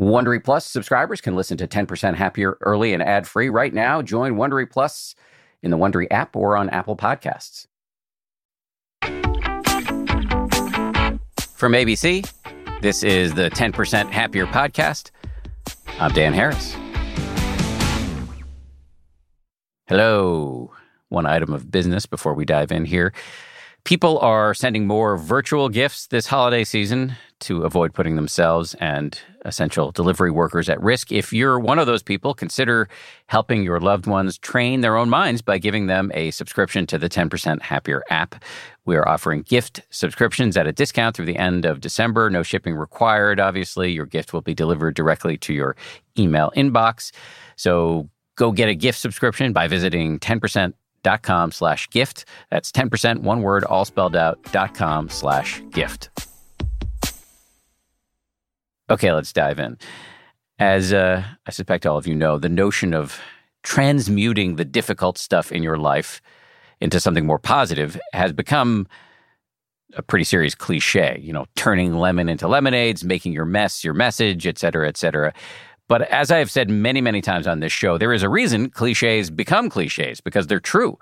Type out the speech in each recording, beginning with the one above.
Wondery Plus subscribers can listen to 10% Happier early and ad free right now. Join Wondery Plus in the Wondery app or on Apple Podcasts. From ABC, this is the 10% Happier podcast. I'm Dan Harris. Hello. One item of business before we dive in here. People are sending more virtual gifts this holiday season to avoid putting themselves and essential delivery workers at risk. If you're one of those people, consider helping your loved ones train their own minds by giving them a subscription to the 10% Happier app. We are offering gift subscriptions at a discount through the end of December. No shipping required, obviously. Your gift will be delivered directly to your email inbox. So go get a gift subscription by visiting 10% dot com slash gift. That's 10%, one word, all spelled out, dot com slash gift. Okay, let's dive in. As uh, I suspect all of you know, the notion of transmuting the difficult stuff in your life into something more positive has become a pretty serious cliche, you know, turning lemon into lemonades, making your mess your message, et cetera, et cetera. But as I have said many, many times on this show, there is a reason cliches become cliches because they're true.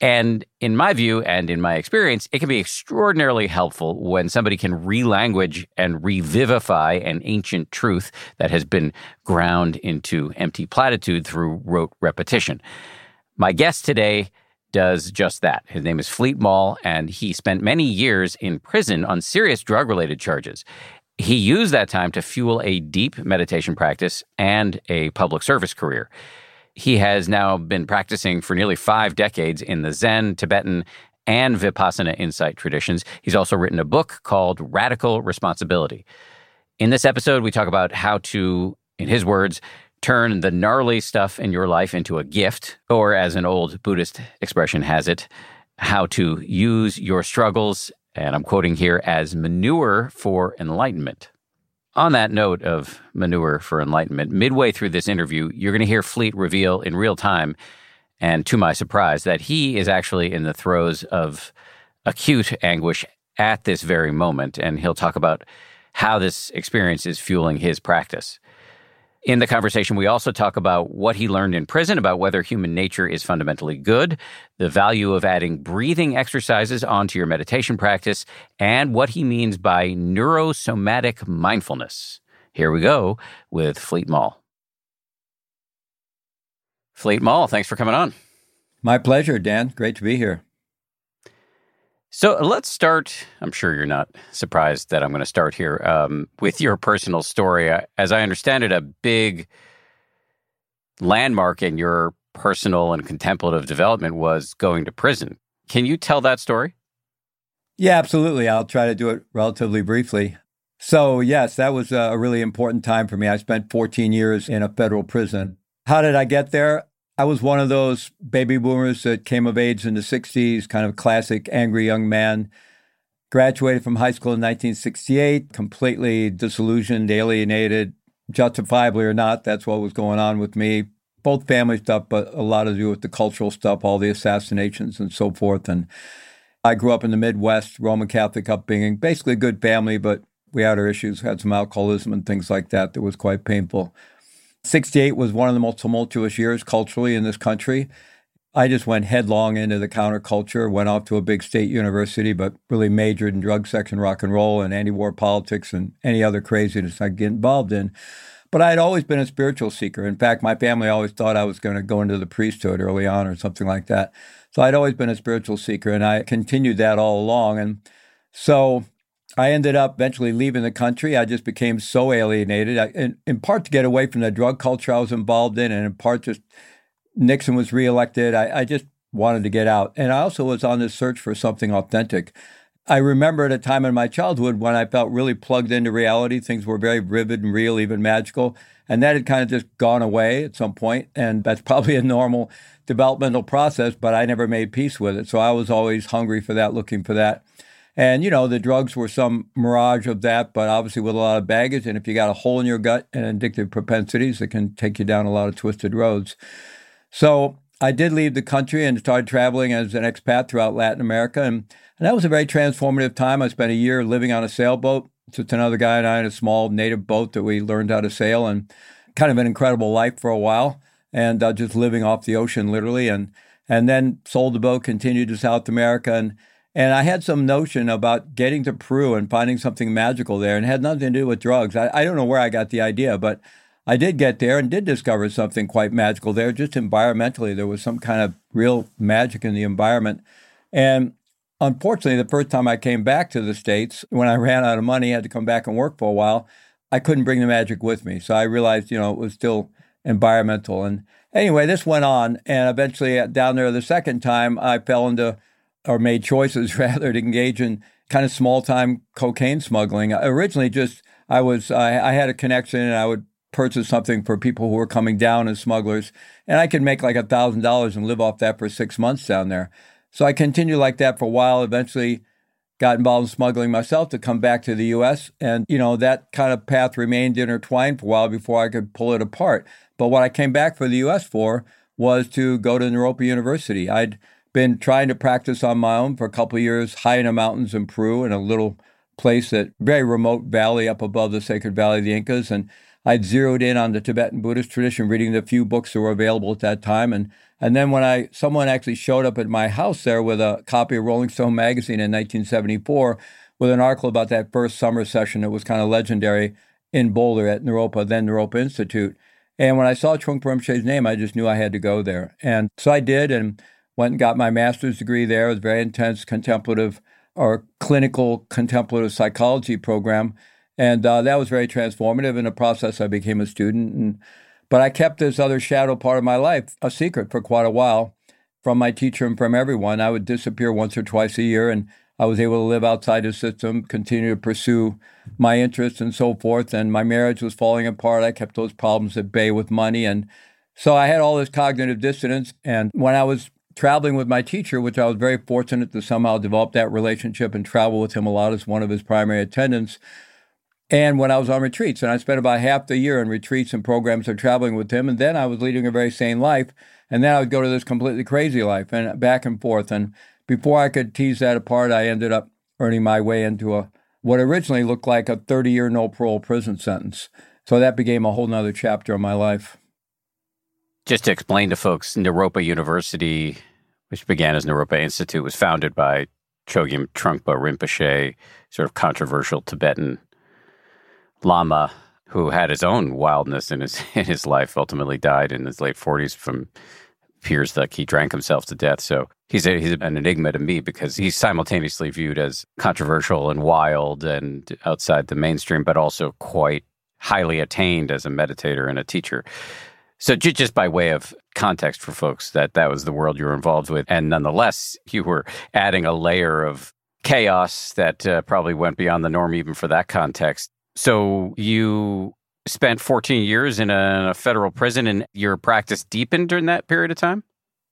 And in my view and in my experience, it can be extraordinarily helpful when somebody can relanguage and revivify an ancient truth that has been ground into empty platitude through rote repetition. My guest today does just that. His name is Fleet Maull, and he spent many years in prison on serious drug related charges. He used that time to fuel a deep meditation practice and a public service career. He has now been practicing for nearly five decades in the Zen, Tibetan, and Vipassana insight traditions. He's also written a book called Radical Responsibility. In this episode, we talk about how to, in his words, turn the gnarly stuff in your life into a gift, or as an old Buddhist expression has it, how to use your struggles, and I'm quoting here, as manure for enlightenment. On that note of manure for enlightenment, midway through this interview, you're going to hear Fleet reveal in real time, and to my surprise, that he is actually in the throes of acute anguish at this very moment. And he'll talk about how this experience is fueling his practice. In the conversation, we also talk about what he learned in prison about whether human nature is fundamentally good, the value of adding breathing exercises onto your meditation practice, and what he means by neurosomatic mindfulness. Here we go with Fleet Maull. Fleet Maull, thanks for coming on. My pleasure, Dan. Great to be here. So let's start. I'm sure you're not surprised that I'm going to start here um, with your personal story. As I understand it, a big landmark in your personal and contemplative development was going to prison. Can you tell that story? Yeah, absolutely. I'll try to do it relatively briefly. So, yes, that was a really important time for me. I spent 14 years in a federal prison. How did I get there? I was one of those baby boomers that came of age in the 60s, kind of classic angry young man. Graduated from high school in 1968, completely disillusioned, alienated, justifiably or not. That's what was going on with me. Both family stuff, but a lot to do with the cultural stuff, all the assassinations and so forth. And I grew up in the Midwest, Roman Catholic upbringing, basically a good family, but we had our issues, had some alcoholism and things like that that was quite painful. 68 was one of the most tumultuous years culturally in this country. I just went headlong into the counterculture, went off to a big state university, but really majored in drug, sex, and rock and roll and anti war politics and any other craziness I get involved in. But I had always been a spiritual seeker. In fact, my family always thought I was going to go into the priesthood early on or something like that. So I'd always been a spiritual seeker, and I continued that all along. And so I ended up eventually leaving the country. I just became so alienated, I, in, in part to get away from the drug culture I was involved in, and in part just Nixon was reelected. I, I just wanted to get out. And I also was on this search for something authentic. I remember at a time in my childhood when I felt really plugged into reality. Things were very vivid and real, even magical. And that had kind of just gone away at some point, And that's probably a normal developmental process, but I never made peace with it. So I was always hungry for that, looking for that. And, you know, the drugs were some mirage of that, but obviously with a lot of baggage. And if you got a hole in your gut and addictive propensities, it can take you down a lot of twisted roads. So I did leave the country and started traveling as an expat throughout Latin America. And, and that was a very transformative time. I spent a year living on a sailboat Just another guy and I in a small native boat that we learned how to sail and kind of an incredible life for a while and uh, just living off the ocean literally and and then sold the boat, continued to South America and and I had some notion about getting to Peru and finding something magical there and had nothing to do with drugs. I, I don't know where I got the idea, but I did get there and did discover something quite magical there. Just environmentally, there was some kind of real magic in the environment. And unfortunately, the first time I came back to the States, when I ran out of money, had to come back and work for a while, I couldn't bring the magic with me. So I realized, you know, it was still environmental. And anyway, this went on. And eventually, uh, down there the second time, I fell into, or made choices rather, to engage in kind of small time cocaine smuggling. Uh, originally, just I was, I, I had a connection and I would purchase something for people who were coming down as smugglers. And I could make like a $1,000 and live off that for six months down there. So I continued like that for a while. Eventually, got involved in smuggling myself to come back to the U.S. And, you know, that kind of path remained intertwined for a while before I could pull it apart. But what I came back for the U.S. for was to go to Naropa University. I'd been trying to practice on my own for a couple years, high in the mountains in Peru in a little place that very remote valley up above the Sacred Valley of the Incas. And I'd zeroed in on the Tibetan Buddhist tradition, reading the few books that were available at that time. And and then when I someone actually showed up at my house there with a copy of Rolling Stone magazine in 1974 with an article about that first summer session that was kind of legendary in Boulder at Naropa, then Naropa Institute. And when I saw Trungpa Rinpoche's name, I just knew I had to go there. And so I did and went and got my master's degree there. It was a very intense contemplative or clinical contemplative psychology program. And uh, that was very transformative. In the process, I became a student. And, but I kept this other shadow part of my life a secret for quite a while from my teacher and from everyone. I would disappear once or twice a year, and I was able to live outside the system, continue to pursue my interests and so forth. And my marriage was falling apart. I kept those problems at bay with money. And so I had all this cognitive dissonance. And when I was traveling with my teacher, which I was very fortunate to somehow develop that relationship and travel with him a lot as one of his primary attendants, and when I was on retreats. And I spent about half the year in retreats and programs of traveling with him. And then I was leading a very sane life. And then I would go to this completely crazy life and back and forth. And before I could tease that apart, I ended up earning my way into a what originally looked like a 30 year no parole prison sentence. So that became a whole nother chapter of my life. Just to explain to folks, Naropa University, which began as Naropa Institute, was founded by Chogyam Trungpa Rinpoche, sort of controversial Tibetan Lama who had his own wildness in his in his life, ultimately died in his late forties from appears like he drank himself to death. So he's a, he's an enigma to me because he's simultaneously viewed as controversial and wild and outside the mainstream, but also quite highly attained as a meditator and a teacher. So just by way of context for folks, that that was the world you were involved with, and nonetheless, you were adding a layer of chaos that uh, probably went beyond the norm even for that context so you spent 14 years in a, a federal prison and your practice deepened during that period of time?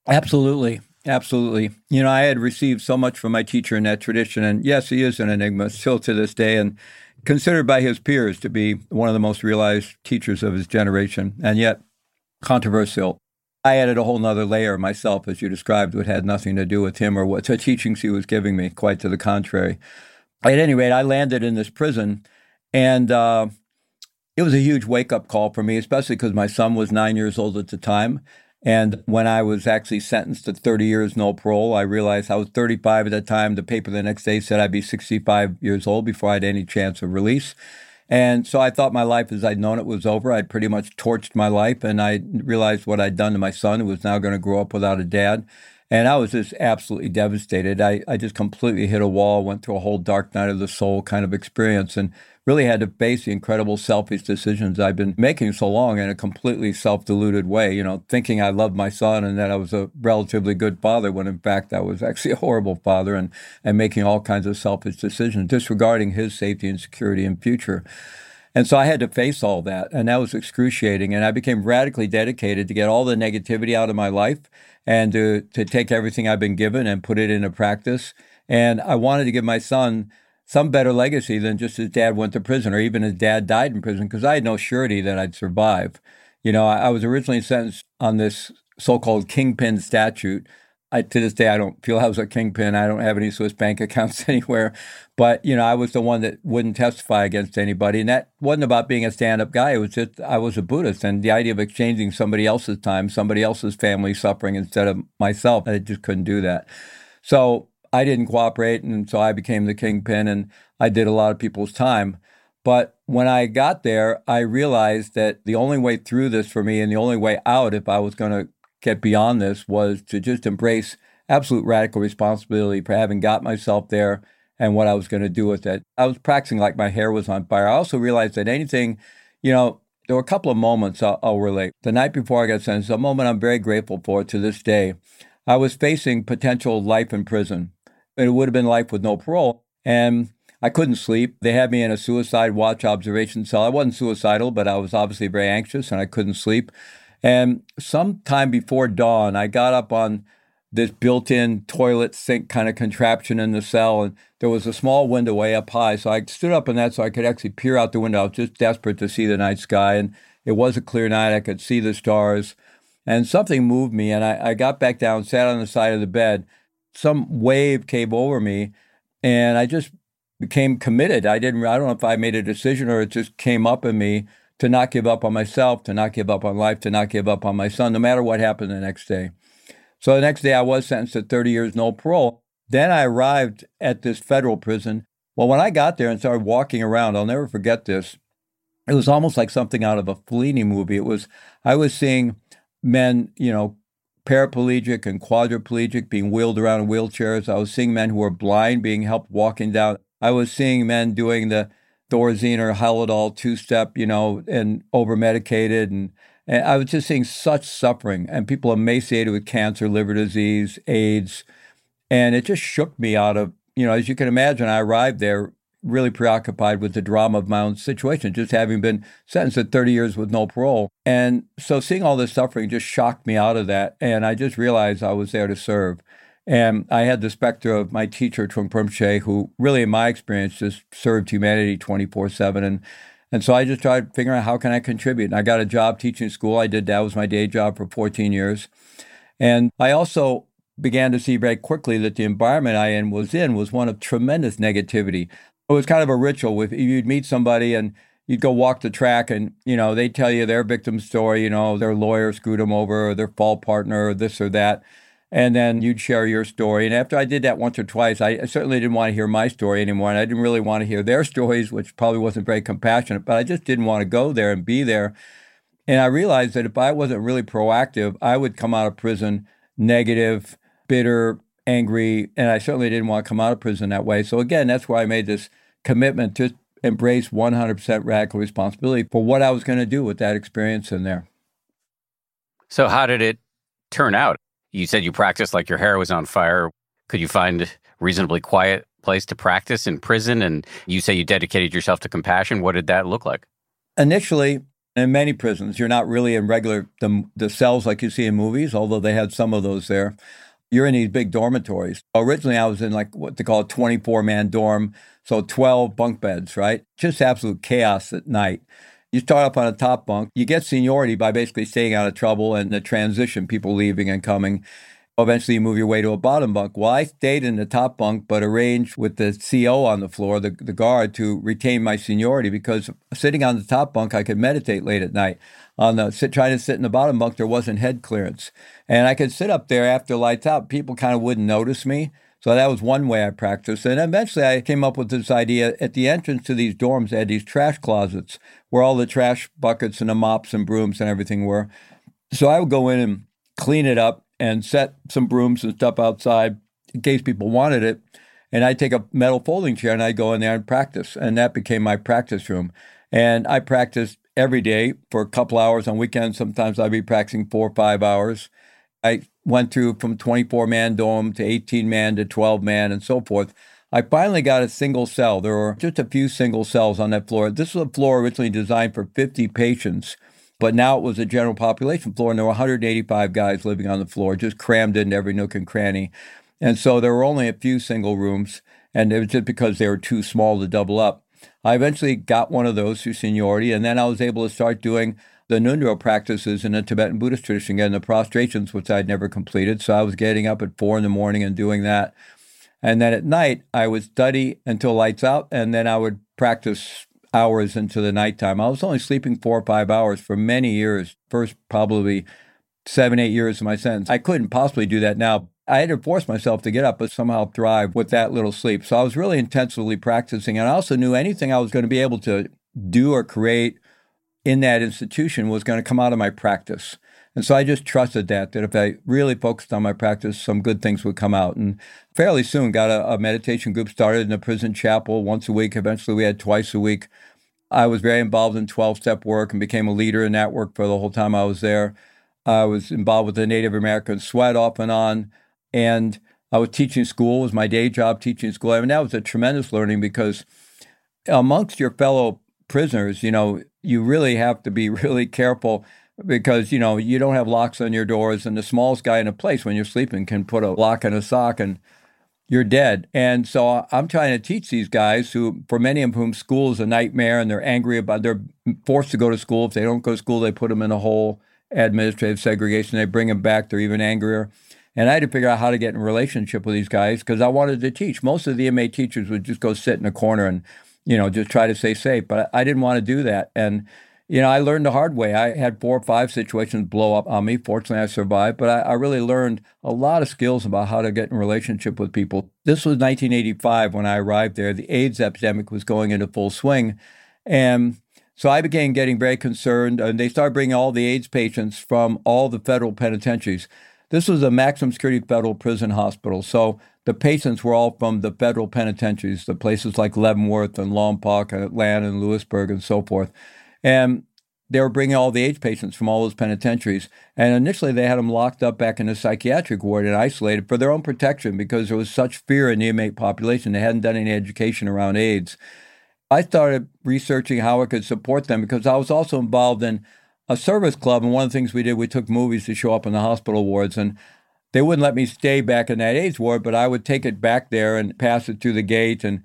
Absolutely. Absolutely. You know, I had received so much from my teacher in that tradition. And yes, he is an enigma still to this day and considered by his peers to be one of the most realized teachers of his generation, and yet controversial. I added a whole nother layer myself, as you described, which had nothing to do with him or what the teachings he was giving me, quite to the contrary. At any rate, I landed in this prison and uh, it was a huge wake up call for me, especially because my son was nine years old at the time. And when I was actually sentenced to 30 years no parole, I realized I was 35 at that time. The paper the next day said I'd be 65 years old before I had any chance of release. And so I thought my life as I'd known it was over. I'd pretty much torched my life, and I realized what I'd done to my son, who was now going to grow up without a dad. And I was just absolutely devastated. I, I just completely hit a wall, went through a whole dark night of the soul kind of experience. And really had to face the incredible selfish decisions I've been making so long in a completely self deluded way, you know, thinking I loved my son and that I was a relatively good father when in fact I was actually a horrible father and, and making all kinds of selfish decisions, disregarding his safety and security and future. And so I had to face all that, and that was excruciating. And I became radically dedicated to get all the negativity out of my life and to, to take everything I've been given and put it into practice. And I wanted to give my son some better legacy than just his dad went to prison or even his dad died in prison because I had no surety that I'd survive. You know, I, I was originally sentenced on this so called kingpin statute I, to this day, I don't feel I was a kingpin. I don't have any Swiss bank accounts anywhere. But, you know, I was the one that wouldn't testify against anybody. And that wasn't about being a stand up guy. It was just, I was a Buddhist. And the idea of exchanging somebody else's time, somebody else's family suffering instead of myself, I just couldn't do that. So I didn't cooperate. And so I became the kingpin and I did a lot of people's time. But when I got there, I realized that the only way through this for me and the only way out, if I was going to get beyond this was to just embrace absolute radical responsibility for having got myself there and what I was going to do with it. I was practicing like my hair was on fire. I also realized that anything, you know, there were a couple of moments I'll, I'll relate. The night before I got sentenced, a moment I'm very grateful for to this day. I was facing potential life in prison. and It would have been life with no parole. And I couldn't sleep. They had me in a suicide watch observation cell. I wasn't suicidal, but I was obviously very anxious and I couldn't sleep. And sometime before dawn, I got up on this built in toilet sink kind of contraption in the cell. And there was a small window way up high. So I stood up in that so I could actually peer out the window. I was just desperate to see the night sky. And it was a clear night. I could see the stars. And something moved me. And I, I got back down, sat on the side of the bed. Some wave came over me. And I just became committed. I didn't, I don't know if I made a decision or it just came up in me to not give up on myself, to not give up on life, to not give up on my son, no matter what happened the next day. So the next day, I was sentenced to 30 years, no parole. Then I arrived at this federal prison. Well, when I got there and started walking around, I'll never forget this. It was almost like something out of a Fellini movie. It was, I was seeing men, you know, paraplegic and quadriplegic being wheeled around in wheelchairs. I was seeing men who were blind being helped walking down. I was seeing men doing the Thorazine or Haldol two step, you know, and over medicated. And, and I was just seeing such suffering and people emaciated with cancer, liver disease, AIDS. And it just shook me out of, you know, as you can imagine, I arrived there really preoccupied with the drama of my own situation, just having been sentenced to 30 years with no parole. And so seeing all this suffering just shocked me out of that. And I just realized I was there to serve. And I had the specter of my teacher, Trungpa Rinpoche, who really, in my experience, just served humanity 24 7. And and so I just tried figuring out how can I contribute. And I got a job teaching school. I did that was my day job for 14 years. And I also began to see very quickly that the environment I was in was one of tremendous negativity. It was kind of a ritual. If you'd meet somebody and you'd go walk the track and, you know, they tell you their victim story, you know, their lawyer screwed them over or their fall partner or this or that and then you'd share your story. And after I did that once or twice, I certainly didn't want to hear my story anymore, and I didn't really want to hear their stories, which probably wasn't very compassionate. But I just didn't want to go there and be there. And I realized that if I wasn't really proactive, I would come out of prison negative, bitter, angry, and I certainly didn't want to come out of prison that way. So again, that's why I made this commitment to embrace 100% radical responsibility for what I was going to do with that experience in there. So how did it turn out? You said you practiced like your hair was on fire. Could you find reasonably quiet place to practice in prison? And you say you dedicated yourself to compassion. What did that look like? Initially, in many prisons, you're not really in regular the, the cells like you see in movies, although they had some of those there. You're in these big dormitories. Originally, I was in like what they call a 24 man dorm, so 12 bunk beds, right? Just absolute chaos at night. You start up on a top bunk. You get seniority by basically staying out of trouble and the transition, people leaving and coming. Eventually, you move your way to a bottom bunk. Well, I stayed in the top bunk, but arranged with the CO on the floor, the, the guard, to retain my seniority because sitting on the top bunk, I could meditate late at night. On the sit, trying to sit in the bottom bunk, there wasn't head clearance, and I could sit up there after lights out. People kind of wouldn't notice me. So that was one way I practiced. And eventually I came up with this idea at the entrance to these dorms, they had these trash closets where all the trash buckets and the mops and brooms and everything were. So I would go in and clean it up and set some brooms and stuff outside in case people wanted it. And I'd take a metal folding chair and I'd go in there and practice. And that became my practice room. And I practiced every day for a couple hours on weekends. Sometimes I'd be practicing four or five hours. I went through from 24 man dome to 18 man to 12 man and so forth. I finally got a single cell. There were just a few single cells on that floor. This was a floor originally designed for 50 patients, but now it was a general population floor, and there were 185 guys living on the floor, just crammed into every nook and cranny. And so there were only a few single rooms, and it was just because they were too small to double up. I eventually got one of those through seniority, and then I was able to start doing the Ngondro practices in the Tibetan Buddhist tradition, getting the prostrations, which I'd never completed. So I was getting up at four in the morning and doing that. And then at night, I would study until lights out, and then I would practice hours into the nighttime. I was only sleeping four or five hours for many years, first probably seven, eight years of my sentence. I couldn't possibly do that now. I had to force myself to get up, but somehow thrive with that little sleep. So I was really intensively practicing. And I also knew anything I was going to be able to do or create in that institution was going to come out of my practice. And so I just trusted that, that if I really focused on my practice, some good things would come out. And fairly soon got a, a meditation group started in the prison chapel once a week. Eventually we had twice a week. I was very involved in 12 step work and became a leader in that work for the whole time I was there. I was involved with the Native American Sweat off and on. And I was teaching school, it was my day job teaching school. I mean, that was a tremendous learning because amongst your fellow prisoners, you know, you really have to be really careful because, you know, you don't have locks on your doors. And the smallest guy in a place when you're sleeping can put a lock in a sock and you're dead. And so I'm trying to teach these guys who, for many of whom, school is a nightmare and they're angry about, they're forced to go to school. If they don't go to school, they put them in a whole administrative segregation. They bring them back, they're even angrier. And I had to figure out how to get in relationship with these guys because I wanted to teach. Most of the inmate teachers would just go sit in a corner and, you know, just try to stay safe. But I, didn't want to do that. And you know, I learned the hard way. I had four or five situations blow up on me. Fortunately, I survived, but I, I, really learned a lot of skills about how to get in relationship with people. This was 1985 when I arrived there. The AIDS epidemic was going into full swing. And so I began getting very concerned, and they started bringing all the AIDS patients from all the federal penitentiaries. This was a maximum security federal prison hospital. So the patients were all from the federal penitentiaries, the places like Leavenworth and Lompoc and Atlanta and Lewisburg and so forth. And they were bringing all the AIDS patients from all those penitentiaries. And initially, they had them locked up back in a psychiatric ward and isolated for their own protection because there was such fear in the inmate population. They hadn't done any education around AIDS. I started researching how I could support them because I was also involved in a service club. And one of the things we did, we took movies to show up in the hospital wards. And they wouldn't let me stay back in that AIDS ward, but I would take it back there and pass it through the gate and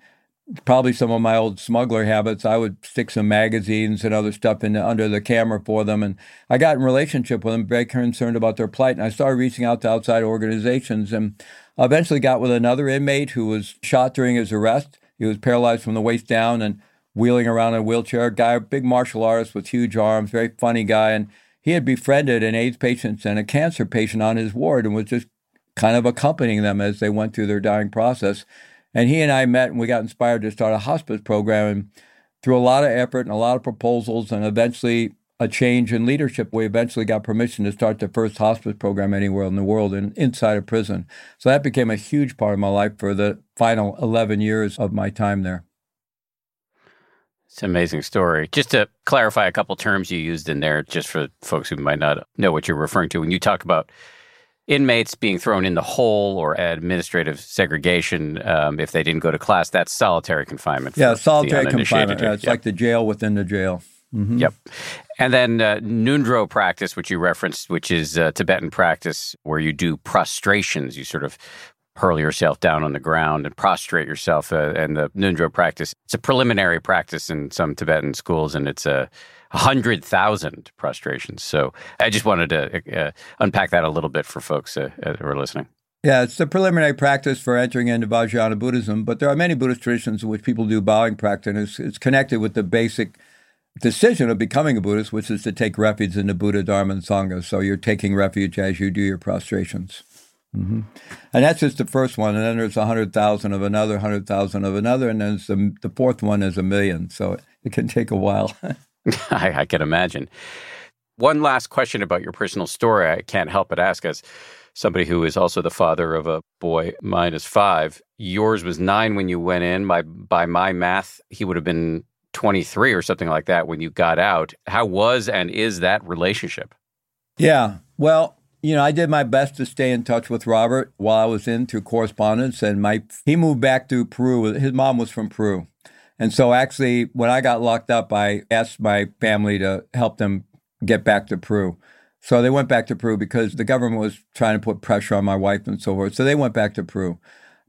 probably some of my old smuggler habits. I would stick some magazines and other stuff in the, under the camera for them, and I got in relationship with them, very concerned about their plight, and I started reaching out to outside organizations, and eventually got with another inmate who was shot during his arrest. He was paralyzed from the waist down and wheeling around in a wheelchair. Guy, big martial artist with huge arms, very funny guy, and he had befriended an AIDS patient and a cancer patient on his ward, and was just kind of accompanying them as they went through their dying process. And he and I met and we got inspired to start a hospice program. And through a lot of effort and a lot of proposals and eventually a change in leadership, we eventually got permission to start the first hospice program anywhere in the world and inside a prison. So that became a huge part of my life for the final 11 years of my time there. It's an amazing story. Just to clarify a couple terms you used in there, just for folks who might not know what you're referring to, when you talk about inmates being thrown in the hole or administrative segregation um, if they didn't go to class. That's solitary confinement. yeah, solitary confinement. Yeah, it's yep. like the jail within the jail. Mm-hmm. Yep. And then uh, Ngondro practice, which you referenced, which is uh, Tibetan practice where you do prostrations. You sort of hurl yourself down on the ground and prostrate yourself. Uh, and the Ngondro practice, it's a preliminary practice in some Tibetan schools, and it's a 100,000 prostrations. So I just wanted to uh, unpack that a little bit for folks uh, who are listening. Yeah, it's the preliminary practice for entering into Vajrayana Buddhism, but there are many Buddhist traditions in which people do bowing practice, and it's, it's connected with the basic decision of becoming a Buddhist, which is to take refuge in the Buddha, Dharma, and Sangha. So you're taking refuge as you do your prostrations. Mm-hmm. And that's just the first one. And then there's a 100,000 of another, 100,000 of another. And then the, the fourth one is a million. So it can take a while. I, I can imagine. One last question about your personal story. I can't help but ask as somebody who is also the father of a boy mine is five. Yours was nine when you went in. By by my math, he would have been 23 or something like that when you got out. How was and is that relationship? Yeah. Well, you know, I did my best to stay in touch with Robert while I was in through correspondence and my he moved back to Peru. His mom was from Peru. And so actually, when I got locked up, I asked my family to help them get back to Peru. So they went back to Peru because the government was trying to put pressure on my wife and so forth. So they went back to Peru.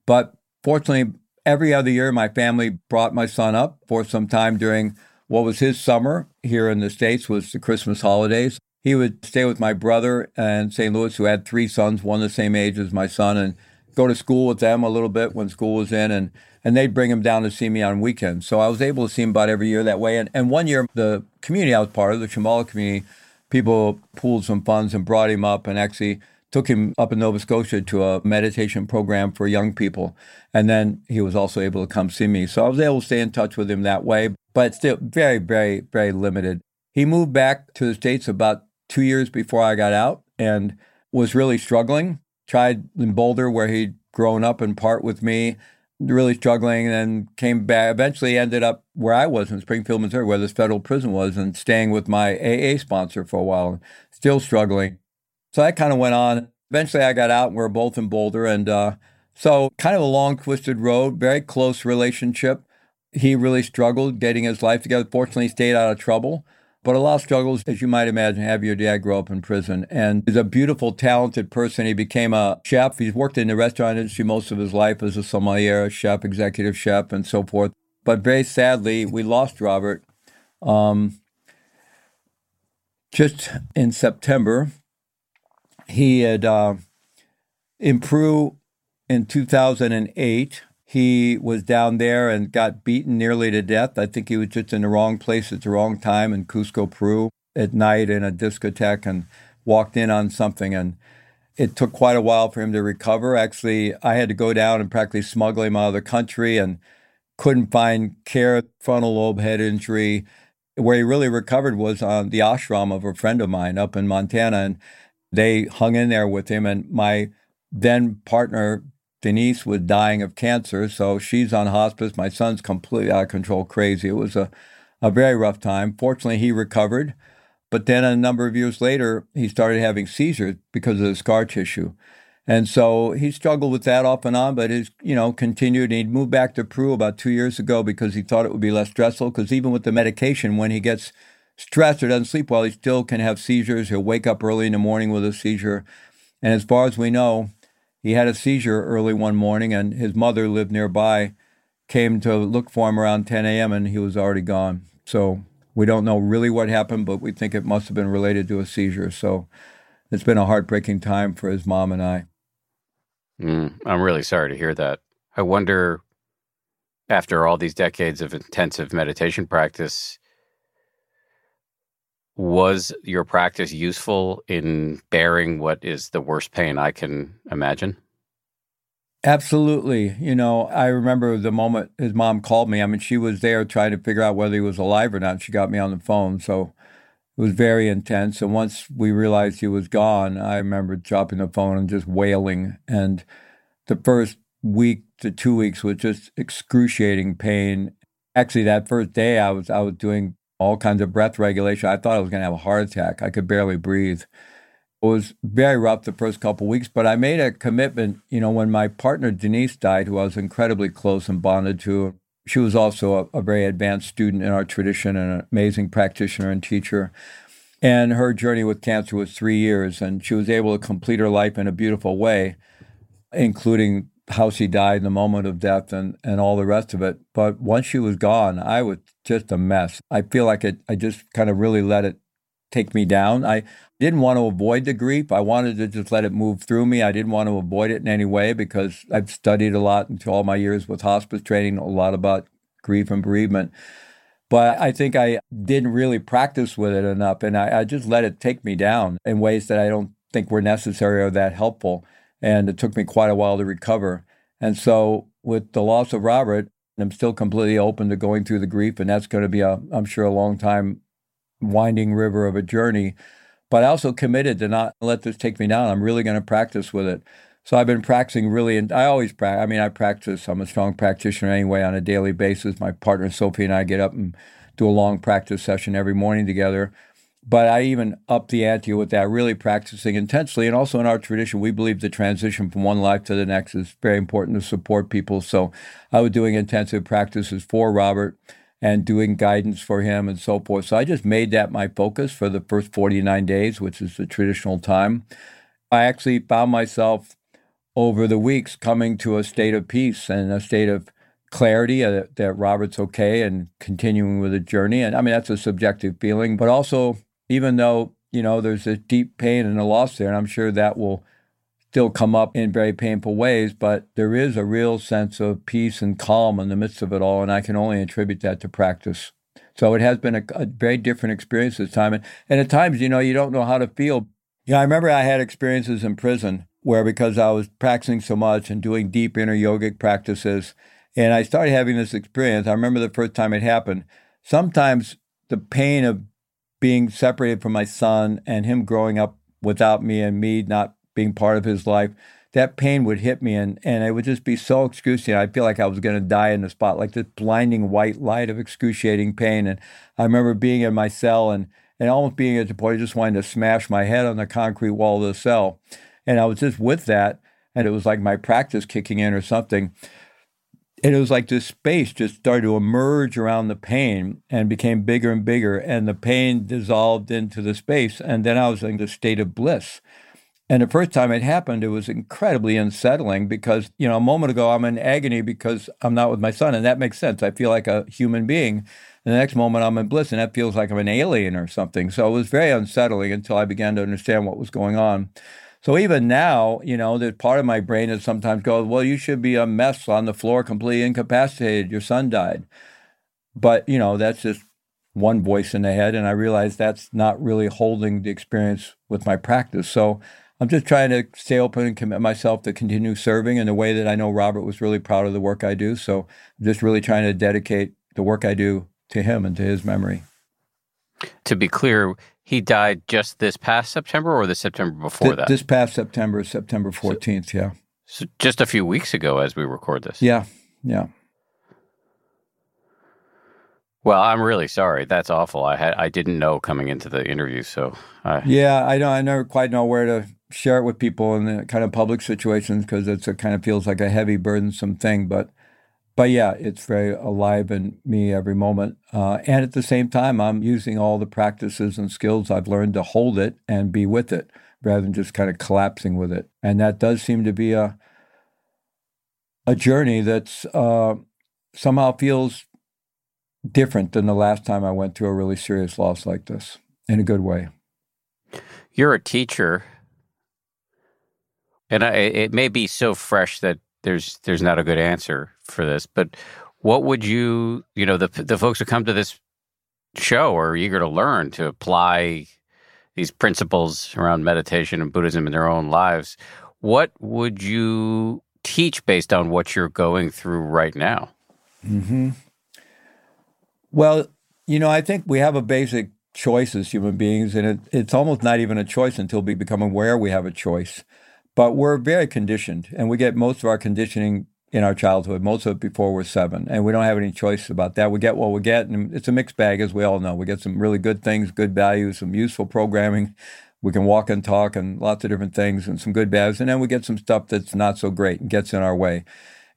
But fortunately, every other year, my family brought my son up for some time during what was his summer here in the States was the Christmas holidays. He would stay with my brother in St. Louis, who had three sons, one the same age as my son, and go to school with them a little bit when school was in. And, and they'd bring him down to see me on weekends. So I was able to see him about every year that way. And, and one year, the community I was part of, the Shambhala community, people pooled some funds and brought him up and actually took him up in Nova Scotia to a meditation program for young people. And then he was also able to come see me. So I was able to stay in touch with him that way, but still very, very, very limited. He moved back to the States about two years before I got out and was really struggling. Tried in Boulder, where he'd grown up in part with me, really struggling, and then came back. Eventually ended up where I was in Springfield, Missouri, where this federal prison was, and staying with my AA sponsor for a while, still struggling so that kind of went on. Eventually, I got out and we are both in Boulder. And uh, so, kind of a long, twisted road, very close relationship. He really struggled getting his life together. Fortunately, he stayed out of trouble. But a lot of struggles, as you might imagine, have your dad grow up in prison. And he's a beautiful, talented person. He became a chef. He's worked in the restaurant industry most of his life as a sommelier, a chef, executive chef, and so forth. But very sadly, we lost Robert um, just in September he had uh, improved in 2008. He was down there and got beaten nearly to death. I think he was just in the wrong place at the wrong time in Cusco, Peru, at night in a discotheque and walked in on something. And it took quite a while for him to recover. Actually, I had to go down and practically smuggle him out of the country and couldn't find care, frontal lobe head injury. Where he really recovered was on the ashram of a friend of mine up in Montana. And they hung in there with him. And my then partner, Denise, was dying of cancer. So she's on hospice. My son's completely out of control, crazy. It was a, a very rough time. Fortunately, he recovered. But then a number of years later, he started having seizures because of the scar tissue. And so he struggled with that off and on, but he's, you know, continued. And he moved back to Peru about two years ago because he thought it would be less stressful. Because even with the medication, when he gets stressed or doesn't sleep well, he still can have seizures. He'll wake up early in the morning with a seizure. And as far as we know, he had a seizure early one morning, and his mother lived nearby, came to look for him around 10 a.m., and he was already gone. So we don't know really what happened, but we think it must have been related to a seizure. So it's been a heartbreaking time for his mom and I. Mm, I'm really sorry to hear that. I wonder, after all these decades of intensive meditation practice, was your practice useful in bearing what is the worst pain I can imagine? Absolutely. You know, I remember the moment his mom called me. I mean, she was there trying to figure out whether he was alive or not. She got me on the phone. So it was very intense. And once we realized he was gone, I remember dropping the phone and just wailing. And the first week to two weeks was just excruciating pain. Actually, that first day I was I was doing all kinds of breath regulation. I thought I was going to have a heart attack. I could barely breathe. It was very rough the first couple weeks, but I made a commitment. You know, when my partner Denise died, who I was incredibly close and bonded to, she was also a, a very advanced student in our tradition and an amazing practitioner and teacher. And her journey with cancer was three years, and she was able to complete her life in a beautiful way, including how she died in the moment of death and, and all the rest of it. But once she was gone, I was just a mess. I feel like it, I just kind of really let it take me down. I didn't want to avoid the grief. I wanted to just let it move through me. I didn't want to avoid it in any way because I've studied a lot into all my years with hospice training, a lot about grief and bereavement. But I think I didn't really practice with it enough. And I, I just let it take me down in ways that I don't think were necessary or that helpful and it took me quite a while to recover. And so, with the loss of Robert, I'm still completely open to going through the grief, and that's going to be a, I'm sure, a long time, winding river of a journey. But I also committed to not let this take me down. I'm really going to practice with it. So I've been practicing really, and I always practice. I mean, I practice. I'm a strong practitioner anyway on a daily basis. My partner Sophie and I get up and do a long practice session every morning together. But I even up the ante with that, really practicing intensely. And also in our tradition, we believe the transition from one life to the next is very important to support people. So I was doing intensive practices for Robert and doing guidance for him and so forth. So I just made that my focus for the first 49 days, which is the traditional time. I actually found myself over the weeks coming to a state of peace and a state of clarity uh, that Robert's okay and continuing with the journey. And I mean, that's a subjective feeling, but also, even though, you know, there's a deep pain and a loss there, and I'm sure that will still come up in very painful ways, but there is a real sense of peace and calm in the midst of it all. And I can only attribute that to practice. So it has been a, a very different experience this time. And, and at times, you know, you don't know how to feel. Yeah, I remember I had experiences in prison where because I was practicing so much and doing deep inner yogic practices, and I started having this experience. I remember the first time it happened. Sometimes the pain of being separated from my son and him growing up without me and me not being part of his life, that pain would hit me and, and it would just be so excruciating. I feel like I was going to die in the spot, like this blinding white light of excruciating pain. And I remember being in my cell and, and almost being at the point of just wanting to smash my head on the concrete wall of the cell. And I was just with that. And it was like my practice kicking in or something and it was like this space just started to emerge around the pain and became bigger and bigger and the pain dissolved into the space and then i was in this state of bliss. And the first time it happened it was incredibly unsettling because you know a moment ago i'm in agony because i'm not with my son and that makes sense. I feel like a human being. And the next moment i'm in bliss and that feels like i'm an alien or something. So it was very unsettling until i began to understand what was going on so even now, you know, there's part of my brain that sometimes goes, well, you should be a mess on the floor, completely incapacitated. Your son died. But, you know, that's just one voice in the head. And I realize that's not really holding the experience with my practice. So I'm just trying to stay open and commit myself to continue serving in the way that I know Robert was really proud of the work I do. So I'm just really trying to dedicate the work I do to him and to his memory. To be clear, he died just this past September or the September before Th- that? This past September, September 14th, so, yeah. So just a few weeks ago as we record this. Yeah, yeah. Well, I'm really sorry. That's awful. I had I didn't know coming into the interview, so I... yeah, I don't. I never quite know where to share it with people in the kind of public situations because it's a kind of feels like a heavy, burdensome thing. But but yeah, it's very alive in me every moment. Uh, and at the same time, I'm using all the practices and skills I've learned to hold it and be with it rather than just kind of collapsing with it. And that does seem to be a a journey that's uh, somehow feels different than the last time I went through a really serious loss like this in a good way. You're a teacher, and I, it may be so fresh that there's there's not a good answer for this, but what would you you know the the folks who come to this show are eager to learn to apply these principles around meditation and Buddhism in their own lives. What would you teach based on what you're going through right now? hmm Well, you know, I think we have a basic choice as human beings, and it, it's almost not even a choice until we become aware we have a choice. But we're very conditioned, and we get most of our conditioning in our childhood, most of it before we're seven, and we don't have any choice about that. We get what we get, and it's a mixed bag, as we all know. We get some really good things, good values, some useful programming. We can walk and talk, and lots of different things, and some good values, and then we get some stuff that's not so great and gets in our way,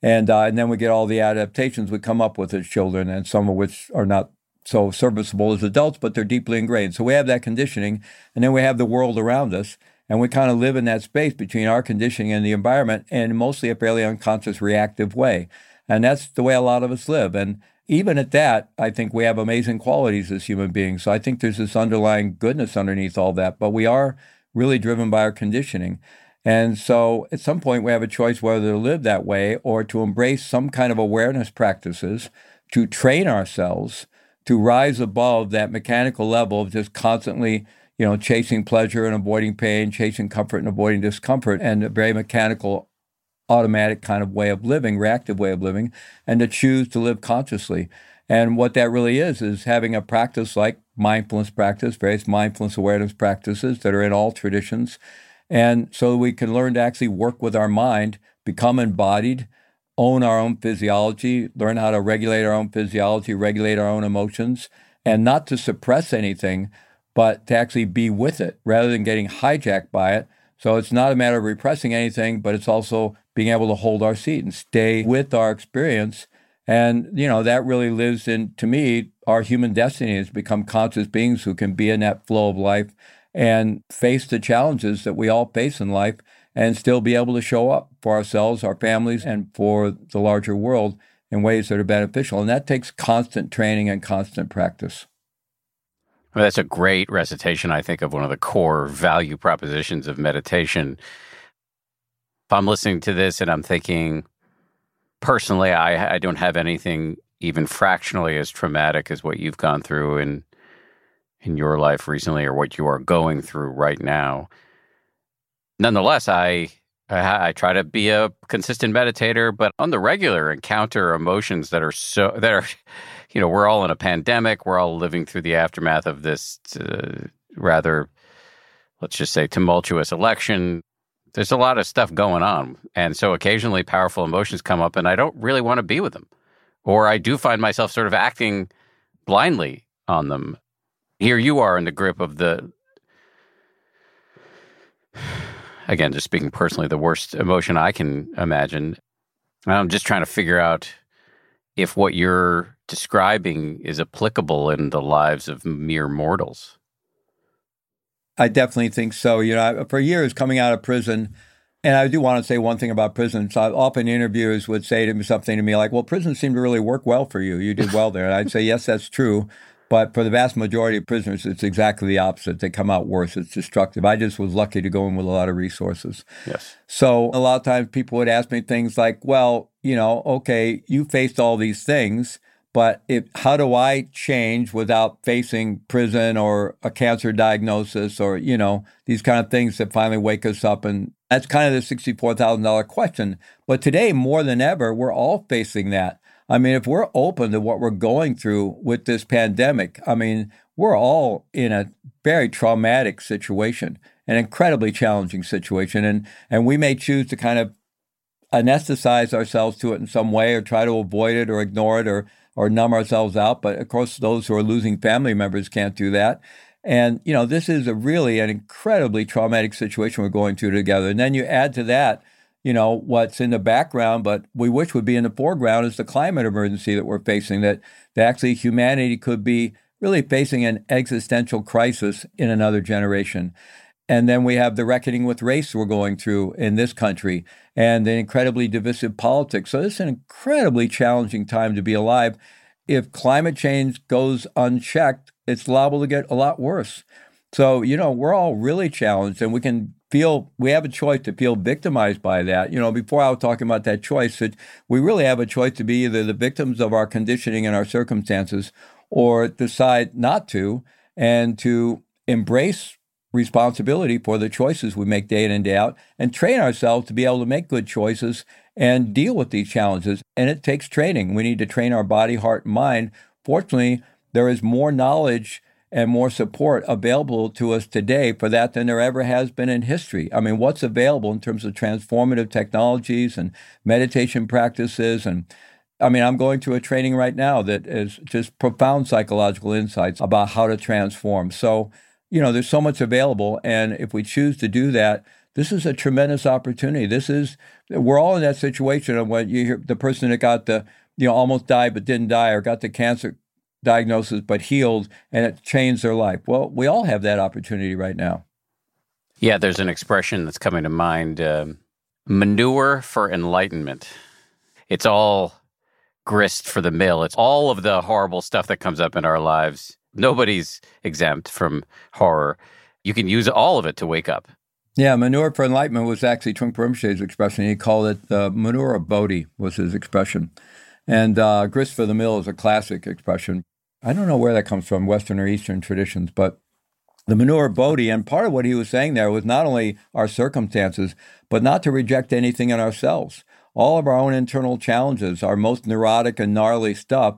and uh, and then we get all the adaptations we come up with as children, and some of which are not so serviceable as adults, but they're deeply ingrained. So we have that conditioning, and then we have the world around us and we kind of live in that space between our conditioning and the environment in mostly a fairly unconscious reactive way. And that's the way a lot of us live. And even at that, I think we have amazing qualities as human beings. So I think there's this underlying goodness underneath all that. But we are really driven by our conditioning. And so at some point, we have a choice whether to live that way or to embrace some kind of awareness practices to train ourselves to rise above that mechanical level of just constantly you know, chasing pleasure and avoiding pain, chasing comfort and avoiding discomfort, and a very mechanical, automatic kind of way of living, reactive way of living, and to choose to live consciously. And what that really is, is having a practice like mindfulness practice, various mindfulness awareness practices that are in all traditions. And so we can learn to actually work with our mind, become embodied, own our own physiology, learn how to regulate our own physiology, regulate our own emotions, and not to suppress anything, but to actually be with it rather than getting hijacked by it. So it's not a matter of repressing anything, but it's also being able to hold our seat and stay with our experience. And, you know, that really lives in, to me, our human destiny is become conscious beings who can be in that flow of life and face the challenges that we all face in life and still be able to show up for ourselves, our families, and for the larger world in ways that are beneficial. And that takes constant training and constant practice. Well, that's a great recitation, I think, of one of the core value propositions of meditation. If I'm listening to this and I'm thinking, personally, I, I don't have anything even fractionally as traumatic as what you've gone through in in your life recently or what you are going through right now. Nonetheless, I I, I try to be a consistent meditator, but on the regular encounter emotions that are so that are you know, we're all in a pandemic. We're all living through the aftermath of this uh, rather, let's just say, tumultuous election. There's a lot of stuff going on. And so occasionally powerful emotions come up, and I don't really want to be with them. Or I do find myself sort of acting blindly on them. Here you are in the grip of the, again, just speaking personally, the worst emotion I can imagine. I'm just trying to figure out if what you're describing is applicable in the lives of mere mortals. I definitely think so. You know, for years coming out of prison, and I do want to say one thing about prison. So often interviewers would say to me something to me like, "Well, prison seemed to really work well for you. You did well there." And I'd say, "Yes, that's true." But for the vast majority of prisoners, it's exactly the opposite. They come out worse. It's destructive. I just was lucky to go in with a lot of resources. Yes. So a lot of times people would ask me things like, well, you know, okay, you faced all these things, but if, how do I change without facing prison or a cancer diagnosis or, you know, these kind of things that finally wake us up? And that's kind of the $64,000 question. But today, more than ever, we're all facing that. I mean, if we're open to what we're going through with this pandemic, I mean, we're all in a very traumatic situation, an incredibly challenging situation. And, and we may choose to kind of anesthetize ourselves to it in some way or try to avoid it or ignore it or, or numb ourselves out. But of course, those who are losing family members can't do that. And, you know, this is a really an incredibly traumatic situation we're going through together. And then you add to that you know, what's in the background, but we wish would be in the foreground is the climate emergency that we're facing, that, that actually humanity could be really facing an existential crisis in another generation. And then we have the reckoning with race we're going through in this country and the incredibly divisive politics. So this is an incredibly challenging time to be alive. If climate change goes unchecked, it's liable to get a lot worse. So, you know, we're all really challenged and we can feel we have a choice to feel victimized by that. You know, before I was talking about that choice, that we really have a choice to be either the victims of our conditioning and our circumstances or decide not to and to embrace responsibility for the choices we make day in and day out and train ourselves to be able to make good choices and deal with these challenges. And it takes training. We need to train our body, heart, and mind. Fortunately, there is more knowledge and more support available to us today for that than there ever has been in history. I mean, what's available in terms of transformative technologies and meditation practices and I mean, I'm going through a training right now that is just profound psychological insights about how to transform. So, you know, there's so much available. And if we choose to do that, this is a tremendous opportunity. This is, we're all in that situation of when you hear the person that got the, you know, almost died but didn't die or got the cancer diagnosis but healed and it changed their life. Well, we all have that opportunity right now. Yeah, there's an expression that's coming to mind um, manure for enlightenment. It's all grist for the mill. It's all of the horrible stuff that comes up in our lives. Nobody's exempt from horror. You can use all of it to wake up. Yeah, manure for enlightenment was actually Trungpa Rinpoche's expression. He called it uh, manure of Bodhi was his expression. And uh, grist for the mill is a classic expression. I don't know where that comes from, Western or Eastern traditions, but the manure Bodhi, and part of what he was saying there was not only our circumstances, but not to reject anything in ourselves. All of our own internal challenges, our most neurotic and gnarly stuff,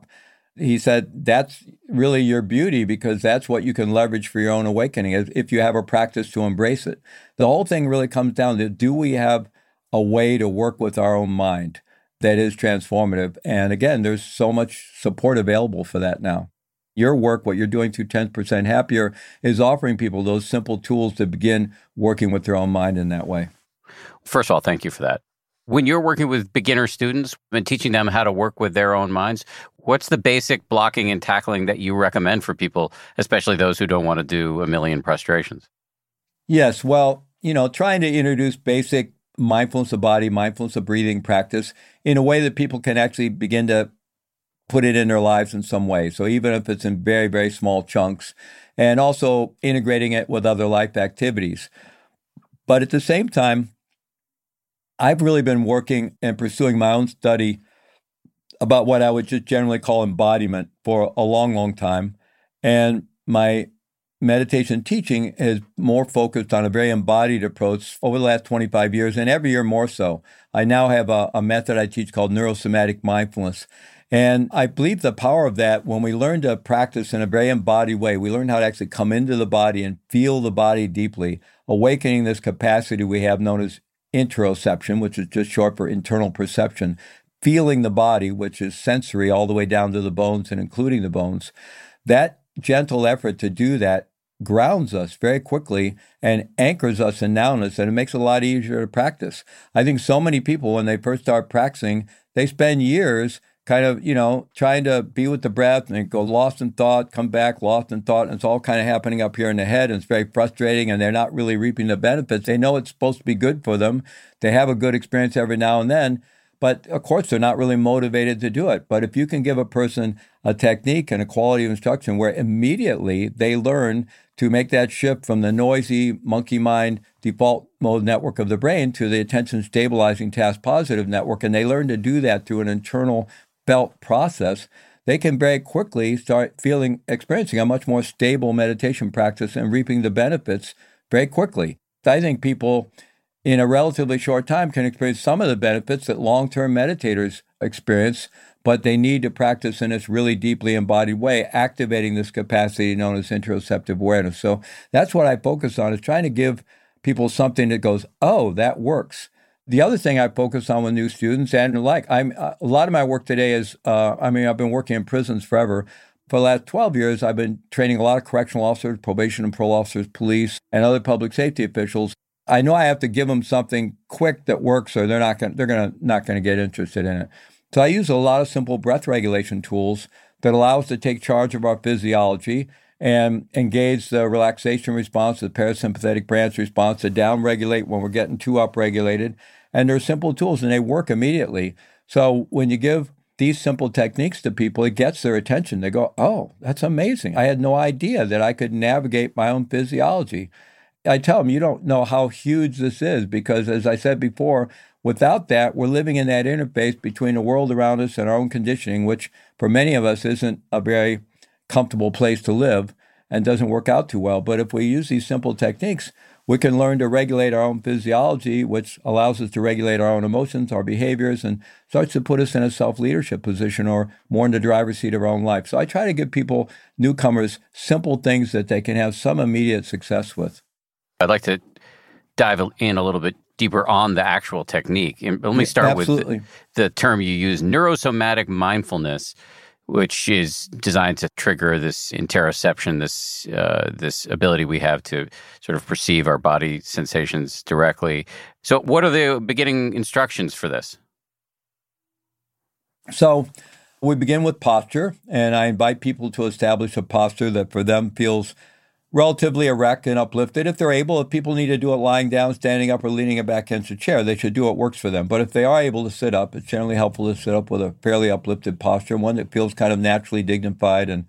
he said that's really your beauty because that's what you can leverage for your own awakening if you have a practice to embrace it. The whole thing really comes down to do we have a way to work with our own mind that is transformative? And again, there's so much support available for that now your work, what you're doing through 10% Happier, is offering people those simple tools to begin working with their own mind in that way. First of all, thank you for that. When you're working with beginner students and teaching them how to work with their own minds, what's the basic blocking and tackling that you recommend for people, especially those who don't want to do a million prostrations? Yes, well, you know, trying to introduce basic mindfulness of body, mindfulness of breathing practice in a way that people can actually begin to put it in their lives in some way. So even if it's in very, very small chunks, and also integrating it with other life activities. But at the same time, I've really been working and pursuing my own study about what I would just generally call embodiment for a long, long time. And my meditation teaching is more focused on a very embodied approach over the last 25 years, and every year more so. I now have a, a method I teach called neurosomatic mindfulness. And I believe the power of that when we learn to practice in a very embodied way, we learn how to actually come into the body and feel the body deeply, awakening this capacity we have known as interoception, which is just short for internal perception, feeling the body, which is sensory all the way down to the bones and including the bones. That gentle effort to do that grounds us very quickly and anchors us in nowness, and it makes it a lot easier to practice. I think so many people, when they first start practicing, they spend years kind of, you know, trying to be with the breath and go lost in thought, come back lost in thought. And it's all kind of happening up here in the head. And it's very frustrating. And they're not really reaping the benefits. They know it's supposed to be good for them. They have a good experience every now and then. But of course, they're not really motivated to do it. But if you can give a person a technique and a quality of instruction where immediately they learn to make that shift from the noisy monkey mind default mode network of the brain to the attention stabilizing task positive network, and they learn to do that through an internal felt process, they can very quickly start feeling, experiencing a much more stable meditation practice and reaping the benefits very quickly. I think people in a relatively short time can experience some of the benefits that long term meditators experience, but they need to practice in this really deeply embodied way, activating this capacity known as interoceptive awareness. So that's what I focus on is trying to give people something that goes, oh, that works. The other thing I focus on with new students and like I'm uh, a lot of my work today is uh, I mean I've been working in prisons forever. For the last 12 years, I've been training a lot of correctional officers, probation and parole officers, police, and other public safety officials. I know I have to give them something quick that works, or they're not going they're going to not going to get interested in it. So I use a lot of simple breath regulation tools that allow us to take charge of our physiology and engage the relaxation response, the parasympathetic branch response, to downregulate when we're getting too upregulated. And they're simple tools and they work immediately. So when you give these simple techniques to people, it gets their attention. They go, Oh, that's amazing. I had no idea that I could navigate my own physiology. I tell them, You don't know how huge this is because, as I said before, without that, we're living in that interface between the world around us and our own conditioning, which for many of us isn't a very comfortable place to live and doesn't work out too well. But if we use these simple techniques, we can learn to regulate our own physiology, which allows us to regulate our own emotions, our behaviors, and starts to put us in a self leadership position or more in the driver's seat of our own life. So I try to give people, newcomers, simple things that they can have some immediate success with. I'd like to dive in a little bit deeper on the actual technique. And let me start with the, the term you use neurosomatic mindfulness which is designed to trigger this interoception, this uh, this ability we have to sort of perceive our body sensations directly. So, what are the beginning instructions for this? So, we begin with posture, and I invite people to establish a posture that for them feels relatively erect and uplifted. If they're able, if people need to do it lying down, standing up, or leaning back against a chair, they should do what works for them. But if they are able to sit up, it's generally helpful to sit up with a fairly uplifted posture, one that feels kind of naturally dignified and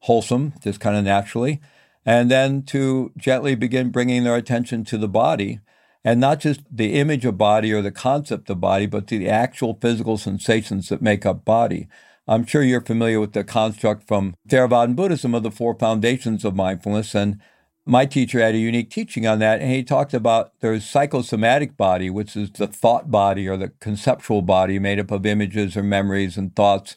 wholesome, just kind of naturally. And then to gently begin bringing their attention to the body. And not just the image of body or the concept of body, but to the actual physical sensations that make up body. I'm sure you're familiar with the construct from Theravadan Buddhism of the four foundations of mindfulness. And my teacher had a unique teaching on that. And he talked about there's psychosomatic body, which is the thought body or the conceptual body made up of images or memories and thoughts.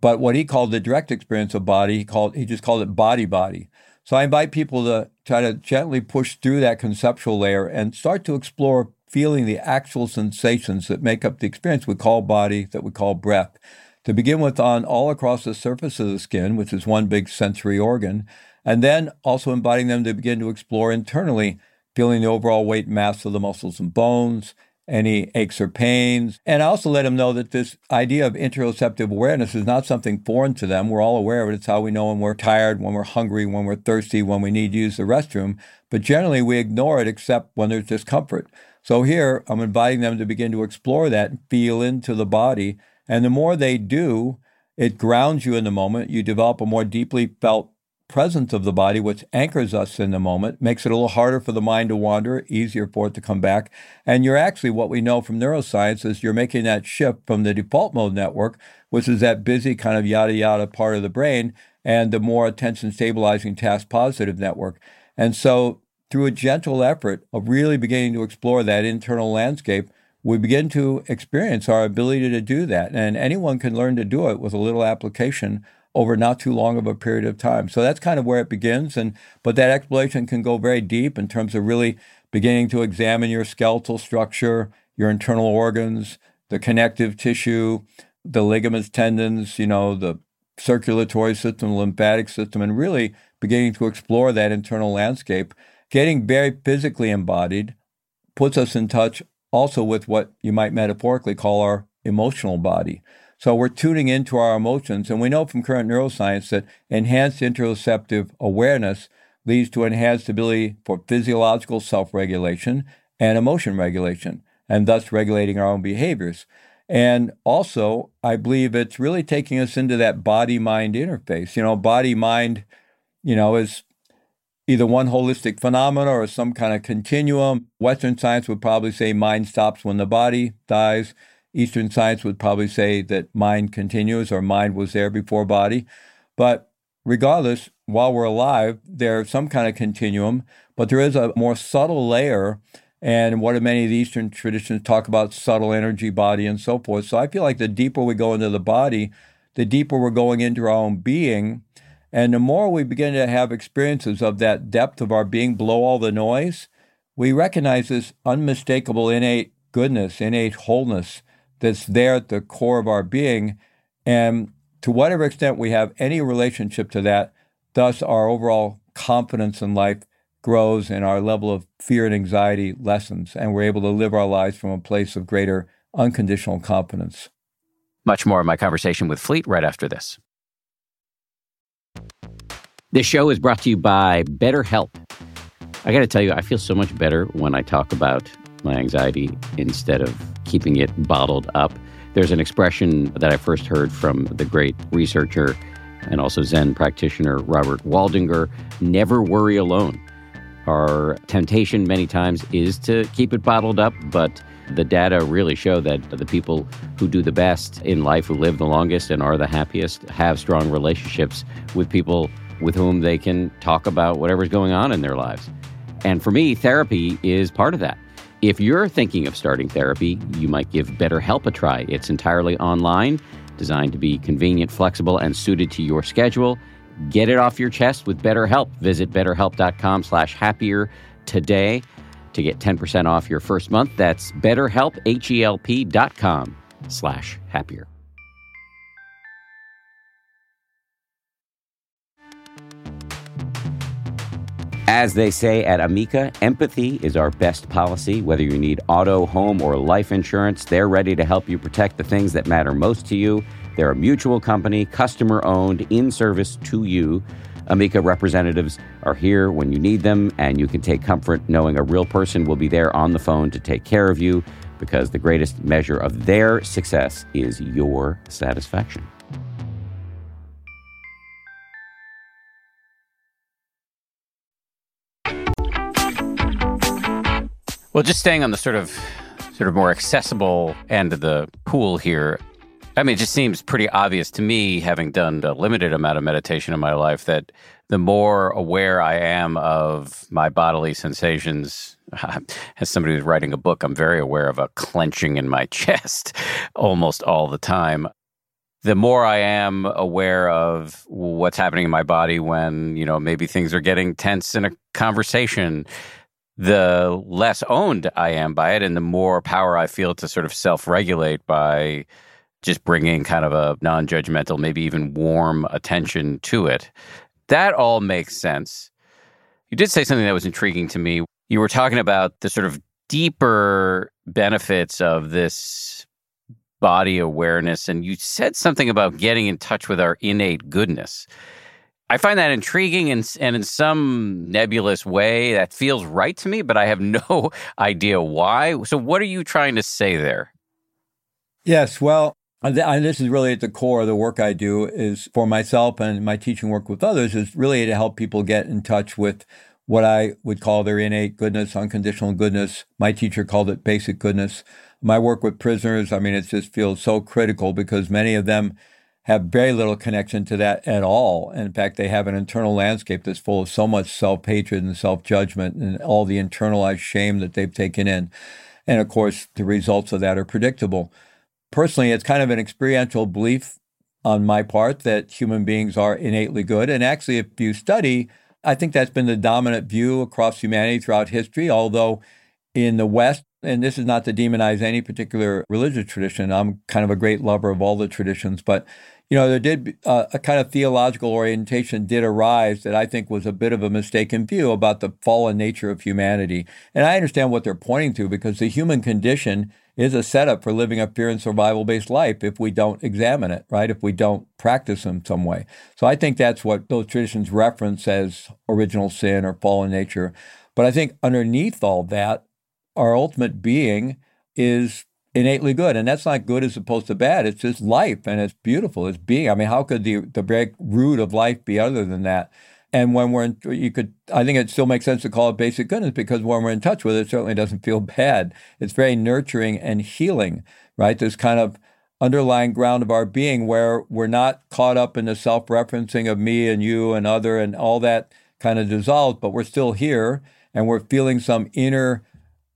But what he called the direct experience of body, he called he just called it body body. So I invite people to try to gently push through that conceptual layer and start to explore feeling the actual sensations that make up the experience we call body, that we call breath to begin with on all across the surface of the skin, which is one big sensory organ, and then also inviting them to begin to explore internally, feeling the overall weight mass of the muscles and bones, any aches or pains. And I also let them know that this idea of interoceptive awareness is not something foreign to them. We're all aware of it. It's how we know when we're tired, when we're hungry, when we're thirsty, when we need to use the restroom. But generally, we ignore it except when there's discomfort. So here, I'm inviting them to begin to explore that feel into the body. And the more they do, it grounds you in the moment. You develop a more deeply felt presence of the body, which anchors us in the moment, makes it a little harder for the mind to wander, easier for it to come back. And you're actually, what we know from neuroscience is you're making that shift from the default mode network, which is that busy kind of yada yada part of the brain, and the more attention stabilizing task positive network. And so, through a gentle effort of really beginning to explore that internal landscape, we begin to experience our ability to do that. And anyone can learn to do it with a little application over not too long of a period of time. So that's kind of where it begins. And but that exploration can go very deep in terms of really beginning to examine your skeletal structure, your internal organs, the connective tissue, the ligaments, tendons, you know, the circulatory system, lymphatic system, and really beginning to explore that internal landscape. Getting very physically embodied puts us in touch also with what you might metaphorically call our emotional body. So we're tuning into our emotions. And we know from current neuroscience that enhanced interoceptive awareness leads to enhanced ability for physiological self regulation and emotion regulation, and thus regulating our own behaviors. And also, I believe it's really taking us into that body mind interface. You know, body mind, you know, is either one holistic phenomena or some kind of continuum. Western science would probably say mind stops when the body dies. Eastern science would probably say that mind continues or mind was there before body. But regardless, while we're alive, there's some kind of continuum, but there is a more subtle layer. And what many of the Eastern traditions talk about subtle energy, body, and so forth. So I feel like the deeper we go into the body, the deeper we're going into our own being. And the more we begin to have experiences of that depth of our being below all the noise, we recognize this unmistakable innate goodness, innate wholeness that's there at the core of our being. And to whatever extent we have any relationship to that, thus our overall confidence in life grows and our level of fear and anxiety lessens, and we're able to live our lives from a place of greater unconditional confidence. Much more of my conversation with Fleet right after this. This show is brought to you by BetterHelp. I got to tell you, I feel so much better when I talk about my anxiety instead of keeping it bottled up. There's an expression that I first heard from the great researcher and also Zen practitioner Robert Waldinger never worry alone. Our temptation many times is to keep it bottled up, but the data really show that the people who do the best in life, who live the longest and are the happiest, have strong relationships with people with whom they can talk about whatever's going on in their lives. And for me, therapy is part of that. If you're thinking of starting therapy, you might give BetterHelp a try. It's entirely online, designed to be convenient, flexible, and suited to your schedule. Get it off your chest with BetterHelp. Visit betterhelp.com slash happier today to get 10% off your first month. That's betterhelp, H-E-L-P dot com slash happier. As they say at Amica, empathy is our best policy. Whether you need auto, home, or life insurance, they're ready to help you protect the things that matter most to you. They're a mutual company, customer owned, in service to you. Amica representatives are here when you need them, and you can take comfort knowing a real person will be there on the phone to take care of you because the greatest measure of their success is your satisfaction. Well, just staying on the sort of sort of more accessible end of the pool here. I mean, it just seems pretty obvious to me, having done a limited amount of meditation in my life, that the more aware I am of my bodily sensations, as somebody who's writing a book, I'm very aware of a clenching in my chest almost all the time. The more I am aware of what's happening in my body when, you know, maybe things are getting tense in a conversation, the less owned I am by it and the more power I feel to sort of self regulate by just bringing kind of a non judgmental, maybe even warm attention to it. That all makes sense. You did say something that was intriguing to me. You were talking about the sort of deeper benefits of this body awareness. And you said something about getting in touch with our innate goodness. I find that intriguing and, and in some nebulous way that feels right to me, but I have no idea why. So, what are you trying to say there? Yes, well, this is really at the core of the work I do is for myself and my teaching work with others is really to help people get in touch with what I would call their innate goodness, unconditional goodness. My teacher called it basic goodness. My work with prisoners, I mean, it just feels so critical because many of them have very little connection to that at all. And in fact, they have an internal landscape that's full of so much self hatred and self judgment and all the internalized shame that they've taken in. And of course, the results of that are predictable. Personally, it's kind of an experiential belief on my part that human beings are innately good. And actually, if you study, I think that's been the dominant view across humanity throughout history, although in the West, and this is not to demonize any particular religious tradition. I'm kind of a great lover of all the traditions, but you know, there did uh, a kind of theological orientation did arise that I think was a bit of a mistaken view about the fallen nature of humanity. And I understand what they're pointing to because the human condition is a setup for living a fear and survival based life if we don't examine it, right? If we don't practice in some way. So I think that's what those traditions reference as original sin or fallen nature. But I think underneath all that, our ultimate being is innately good. And that's not good as opposed to bad. It's just life and it's beautiful. It's being. I mean, how could the, the very root of life be other than that? And when we're in, you could, I think it still makes sense to call it basic goodness because when we're in touch with it, it certainly doesn't feel bad. It's very nurturing and healing, right? This kind of underlying ground of our being where we're not caught up in the self referencing of me and you and other and all that kind of dissolves, but we're still here and we're feeling some inner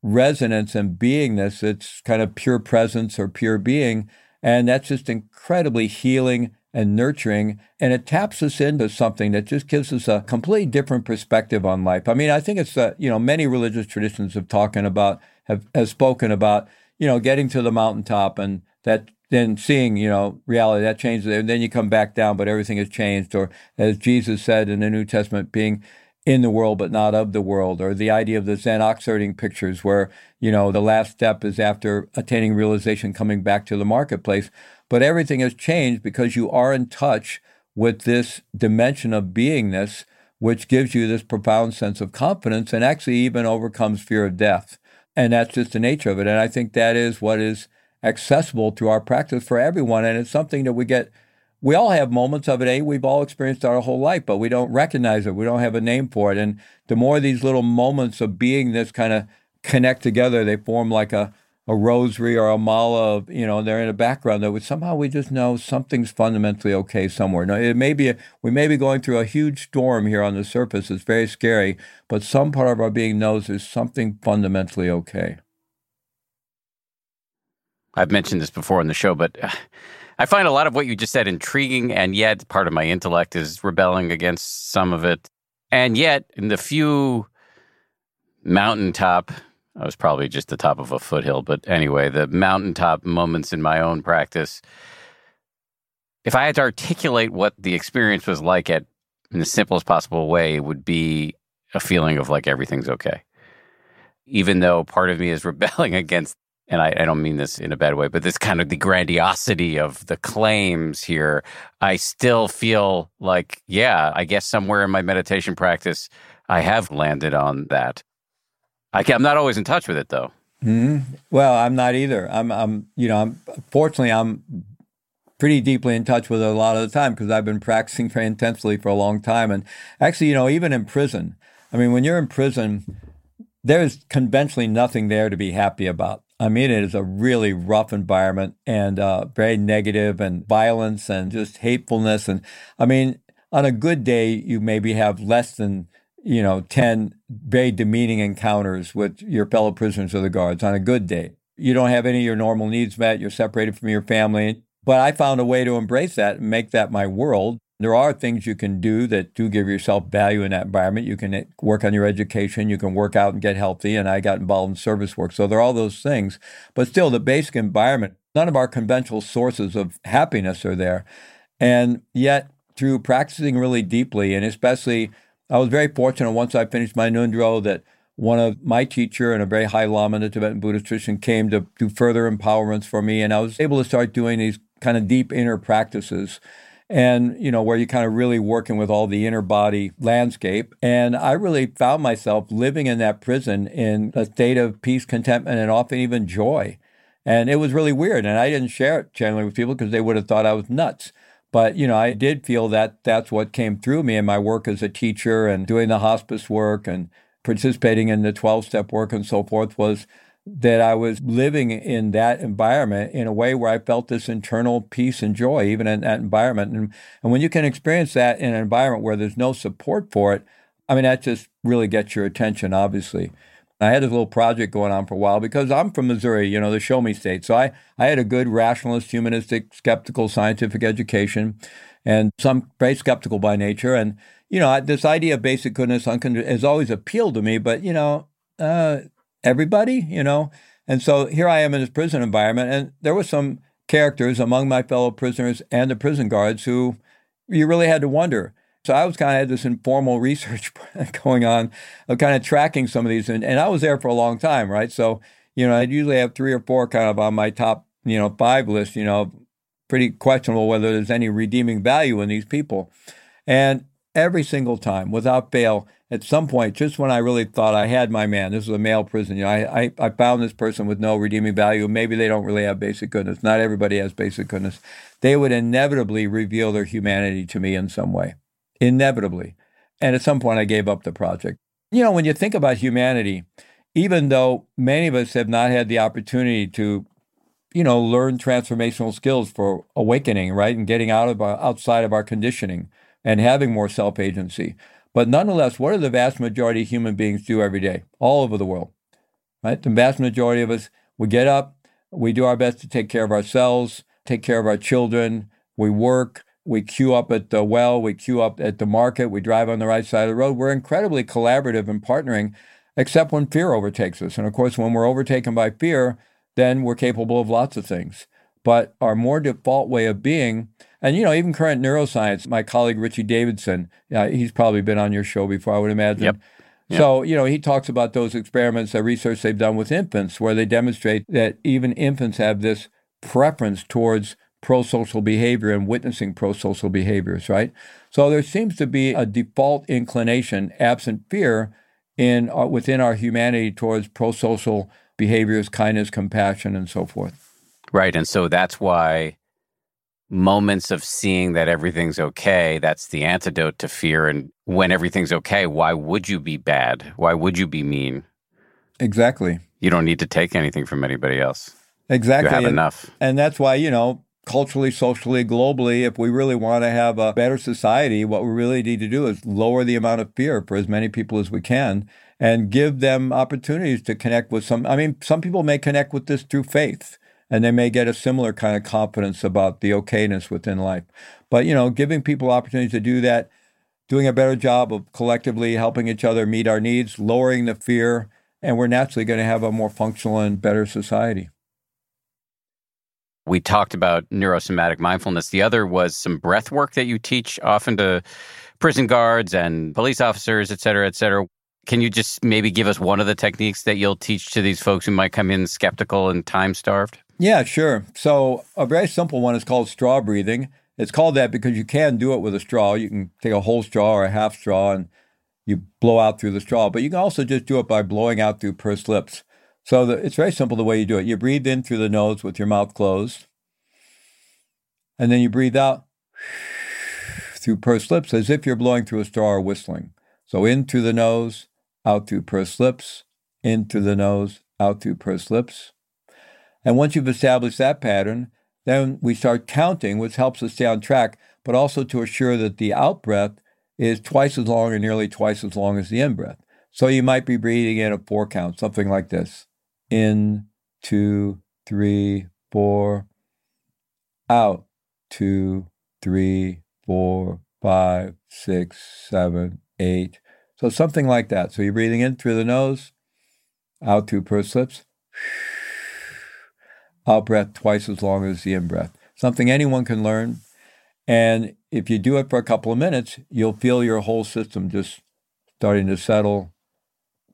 resonance and beingness. It's kind of pure presence or pure being. And that's just incredibly healing and nurturing. And it taps us into something that just gives us a completely different perspective on life. I mean, I think it's, uh, you know, many religious traditions have talking about, have, have spoken about, you know, getting to the mountaintop and that then seeing, you know, reality that changes. And then you come back down, but everything has changed. Or as Jesus said in the New Testament, being in the world but not of the world, or the idea of the Zen oxherding pictures where, you know, the last step is after attaining realization coming back to the marketplace. But everything has changed because you are in touch with this dimension of beingness, which gives you this profound sense of confidence and actually even overcomes fear of death. And that's just the nature of it. And I think that is what is accessible through our practice for everyone. And it's something that we get we all have moments of it, eh? We've all experienced our whole life, but we don't recognize it. We don't have a name for it. And the more these little moments of being this kind of connect together, they form like a, a rosary or a mala you know, they're in the background that somehow we just know something's fundamentally okay somewhere. Now, it may be, we may be going through a huge storm here on the surface. It's very scary, but some part of our being knows there's something fundamentally okay. I've mentioned this before on the show, but uh, I find a lot of what you just said intriguing, and yet part of my intellect is rebelling against some of it. And yet, in the few mountaintop, I was probably just the top of a foothill, but anyway, the mountaintop moments in my own practice, if I had to articulate what the experience was like at in the simplest possible way, it would be a feeling of like everything's okay. Even though part of me is rebelling against and I, I, don't mean this in a bad way, but this kind of the grandiosity of the claims here, I still feel like, yeah, I guess somewhere in my meditation practice, I have landed on that. I am not always in touch with it though. Mm-hmm. Well, I'm not either. I'm, I'm, you know, I'm fortunately I'm pretty deeply in touch with it a lot of the time because I've been practicing very intensely for a long time. And actually, you know, even in prison, I mean, when you're in prison, there's conventionally nothing there to be happy about I mean, it is a really rough environment and uh, very negative and violence and just hatefulness. And I mean, on a good day, you maybe have less than, you know, 10 very demeaning encounters with your fellow prisoners or the guards on a good day. You don't have any of your normal needs met. You're separated from your family. But I found a way to embrace that and make that my world. There are things you can do that do give yourself value in that environment. You can work on your education, you can work out and get healthy. And I got involved in service work. So there are all those things. But still, the basic environment, none of our conventional sources of happiness are there. And yet, through practicing really deeply, and especially, I was very fortunate once I finished my Ngondro that one of my teacher and a very high lama the Tibetan Buddhist tradition came to do further empowerments for me. And I was able to start doing these kind of deep inner practices and you know where you're kind of really working with all the inner body landscape and i really found myself living in that prison in a state of peace contentment and often even joy and it was really weird and i didn't share it generally with people because they would have thought i was nuts but you know i did feel that that's what came through me in my work as a teacher and doing the hospice work and participating in the 12 step work and so forth was that I was living in that environment in a way where I felt this internal peace and joy, even in that environment. And, and when you can experience that in an environment where there's no support for it, I mean, that just really gets your attention, obviously. I had this little project going on for a while because I'm from Missouri, you know, the show me state. So I, I had a good rationalist, humanistic, skeptical, scientific education, and some very skeptical by nature. And, you know, this idea of basic goodness has always appealed to me, but, you know, uh, everybody, you know? And so here I am in this prison environment, and there were some characters among my fellow prisoners and the prison guards who you really had to wonder. So I was kind of had this informal research going on of kind of tracking some of these, and, and I was there for a long time, right? So, you know, I'd usually have three or four kind of on my top, you know, five list, you know, pretty questionable whether there's any redeeming value in these people. And every single time, without fail, at some point, just when I really thought I had my man, this was a male prison, you know, I, I, I found this person with no redeeming value. Maybe they don't really have basic goodness. Not everybody has basic goodness. They would inevitably reveal their humanity to me in some way. Inevitably. And at some point, I gave up the project. You know, when you think about humanity, even though many of us have not had the opportunity to, you know, learn transformational skills for awakening, right, and getting out of our, outside of our conditioning and having more self agency, but nonetheless, what do the vast majority of human beings do every day, all over the world? Right? The vast majority of us, we get up, we do our best to take care of ourselves, take care of our children, we work, we queue up at the well, we queue up at the market, we drive on the right side of the road. We're incredibly collaborative and partnering, except when fear overtakes us. And of course, when we're overtaken by fear, then we're capable of lots of things. But our more default way of being and, you know, even current neuroscience, my colleague Richie Davidson, uh, he's probably been on your show before, I would imagine. Yep. Yep. So, you know, he talks about those experiments, the research they've done with infants, where they demonstrate that even infants have this preference towards pro-social behavior and witnessing pro-social behaviors, right? So there seems to be a default inclination, absent fear, in uh, within our humanity towards pro-social behaviors, kindness, compassion, and so forth. Right, and so that's why moments of seeing that everything's okay, that's the antidote to fear. And when everything's okay, why would you be bad? Why would you be mean? Exactly. You don't need to take anything from anybody else. Exactly. You have and, enough. And that's why, you know, culturally, socially, globally, if we really want to have a better society, what we really need to do is lower the amount of fear for as many people as we can and give them opportunities to connect with some. I mean, some people may connect with this through faith and they may get a similar kind of confidence about the okayness within life. But, you know, giving people opportunities to do that, doing a better job of collectively helping each other meet our needs, lowering the fear, and we're naturally going to have a more functional and better society. We talked about neurosomatic mindfulness. The other was some breath work that you teach often to prison guards and police officers, et cetera, et cetera. Can you just maybe give us one of the techniques that you'll teach to these folks who might come in skeptical and time starved? Yeah, sure. So a very simple one is called straw breathing. It's called that because you can do it with a straw. You can take a whole straw or a half straw and you blow out through the straw, but you can also just do it by blowing out through pursed lips. So the, it's very simple the way you do it. You breathe in through the nose with your mouth closed, and then you breathe out through pursed lips as if you're blowing through a straw or whistling. So in through the nose, out through pursed lips, in through the nose, out through pursed lips. And once you've established that pattern, then we start counting, which helps us stay on track, but also to assure that the out breath is twice as long or nearly twice as long as the in breath. So you might be breathing in a four count, something like this in, two, three, four, out, two, three, four, five, six, seven, eight. So something like that. So you're breathing in through the nose, out through pursed lips out breath twice as long as the in breath. Something anyone can learn. And if you do it for a couple of minutes, you'll feel your whole system just starting to settle,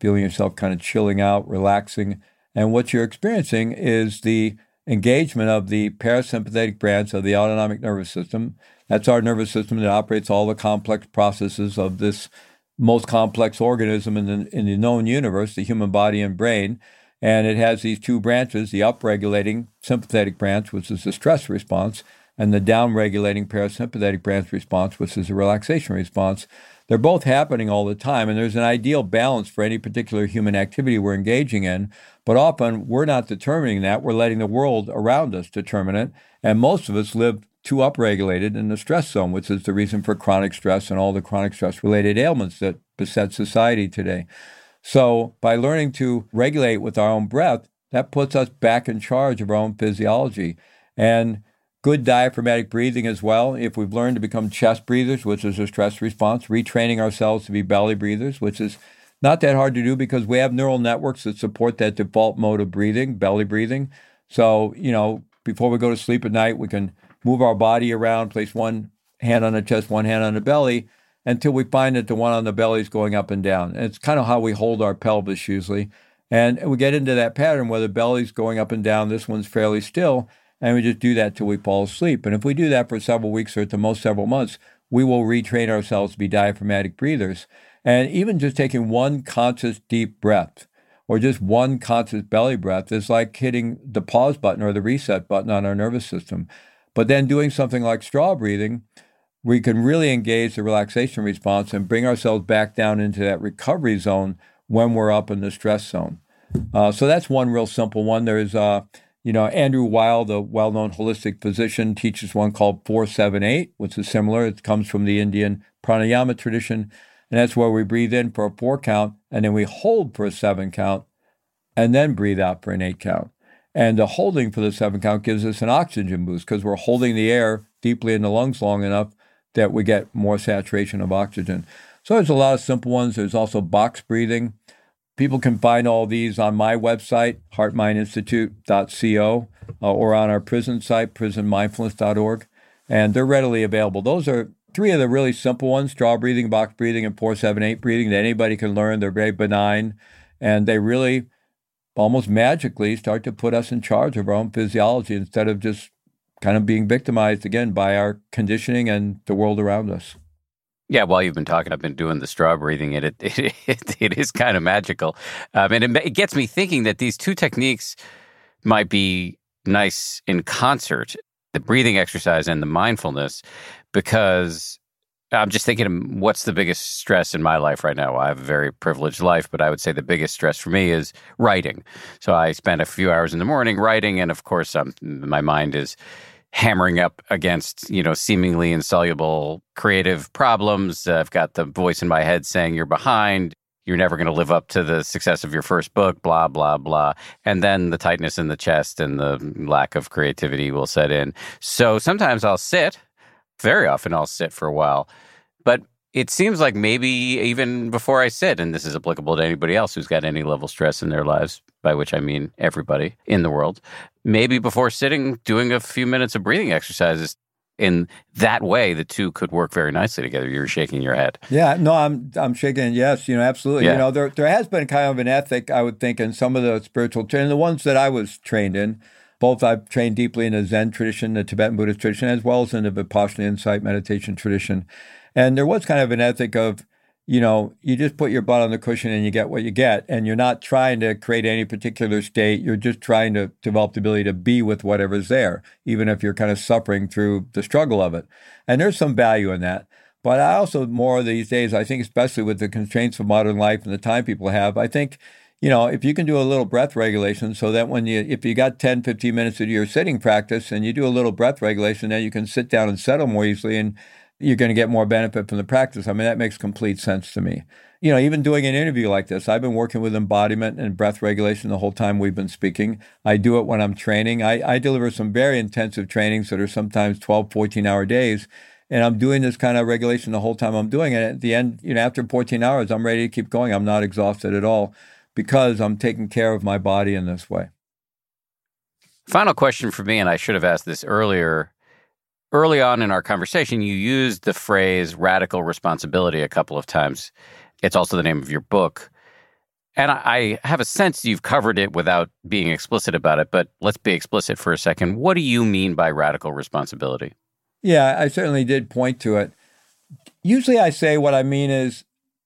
feeling yourself kind of chilling out, relaxing. And what you're experiencing is the engagement of the parasympathetic branch of the autonomic nervous system. That's our nervous system that operates all the complex processes of this most complex organism in the, in the known universe, the human body and brain. And it has these two branches the upregulating sympathetic branch, which is the stress response, and the downregulating parasympathetic branch response, which is a relaxation response. They're both happening all the time, and there's an ideal balance for any particular human activity we're engaging in. But often we're not determining that. We're letting the world around us determine it. And most of us live too upregulated in the stress zone, which is the reason for chronic stress and all the chronic stress related ailments that beset society today. So, by learning to regulate with our own breath, that puts us back in charge of our own physiology. And good diaphragmatic breathing as well. If we've learned to become chest breathers, which is a stress response, retraining ourselves to be belly breathers, which is not that hard to do because we have neural networks that support that default mode of breathing, belly breathing. So, you know, before we go to sleep at night, we can move our body around, place one hand on the chest, one hand on the belly, until we find that the one on the belly is going up and down. And it's kind of how we hold our pelvis usually. And we get into that pattern where the belly's going up and down, this one's fairly still, and we just do that till we fall asleep. And if we do that for several weeks or at the most several months, we will retrain ourselves to be diaphragmatic breathers. And even just taking one conscious deep breath or just one conscious belly breath is like hitting the pause button or the reset button on our nervous system. But then doing something like straw breathing, we can really engage the relaxation response and bring ourselves back down into that recovery zone when we're up in the stress zone. Uh, so that's one real simple one. There's, uh, you know, Andrew Weil, the well-known holistic physician, teaches one called 478, which is similar. It comes from the Indian pranayama tradition, and that's where we breathe in for a four count, and then we hold for a seven count, and then breathe out for an eight count. And the holding for the seven count gives us an oxygen boost because we're holding the air deeply in the lungs long enough that we get more saturation of oxygen. So there's a lot of simple ones. There's also box breathing. People can find all these on my website, heartmindinstitute.co, uh, or on our prison site, prisonmindfulness.org. And they're readily available. Those are three of the really simple ones straw breathing, box breathing, and 478 breathing that anybody can learn. They're very benign. And they really almost magically start to put us in charge of our own physiology instead of just kind of being victimized again by our conditioning and the world around us. Yeah, while you've been talking, I've been doing the straw breathing, and it it, it, it is kind of magical, um, and it, it gets me thinking that these two techniques might be nice in concert: the breathing exercise and the mindfulness, because I'm just thinking, what's the biggest stress in my life right now? I have a very privileged life, but I would say the biggest stress for me is writing. So I spend a few hours in the morning writing, and of course, um, my mind is hammering up against you know seemingly insoluble creative problems. I've got the voice in my head saying you're behind. You're never going to live up to the success of your first book, blah, blah, blah. And then the tightness in the chest and the lack of creativity will set in. So sometimes I'll sit very often I'll sit for a while. But it seems like maybe even before I sit, and this is applicable to anybody else who's got any level stress in their lives, by which I mean everybody in the world, maybe before sitting, doing a few minutes of breathing exercises. In that way, the two could work very nicely together. You're shaking your head. Yeah, no, I'm I'm shaking. Yes, you know, absolutely. Yeah. You know, there there has been kind of an ethic, I would think, in some of the spiritual and the ones that I was trained in both I've trained deeply in the Zen tradition, the Tibetan Buddhist tradition, as well as in the Vipassana insight meditation tradition. And there was kind of an ethic of, you know, you just put your butt on the cushion and you get what you get. And you're not trying to create any particular state. You're just trying to develop the ability to be with whatever's there, even if you're kind of suffering through the struggle of it. And there's some value in that. But I also, more these days, I think, especially with the constraints of modern life and the time people have, I think you know, if you can do a little breath regulation so that when you, if you got 10, 15 minutes of your sitting practice and you do a little breath regulation, then you can sit down and settle more easily and you're going to get more benefit from the practice. I mean, that makes complete sense to me. You know, even doing an interview like this, I've been working with embodiment and breath regulation the whole time we've been speaking. I do it when I'm training. I, I deliver some very intensive trainings that are sometimes 12, 14 hour days and I'm doing this kind of regulation the whole time I'm doing it. At the end, you know, after 14 hours, I'm ready to keep going. I'm not exhausted at all because I'm taking care of my body in this way. Final question for me, and I should have asked this earlier. Early on in our conversation, you used the phrase radical responsibility a couple of times. It's also the name of your book. And I have a sense you've covered it without being explicit about it, but let's be explicit for a second. What do you mean by radical responsibility? Yeah, I certainly did point to it. Usually I say what I mean is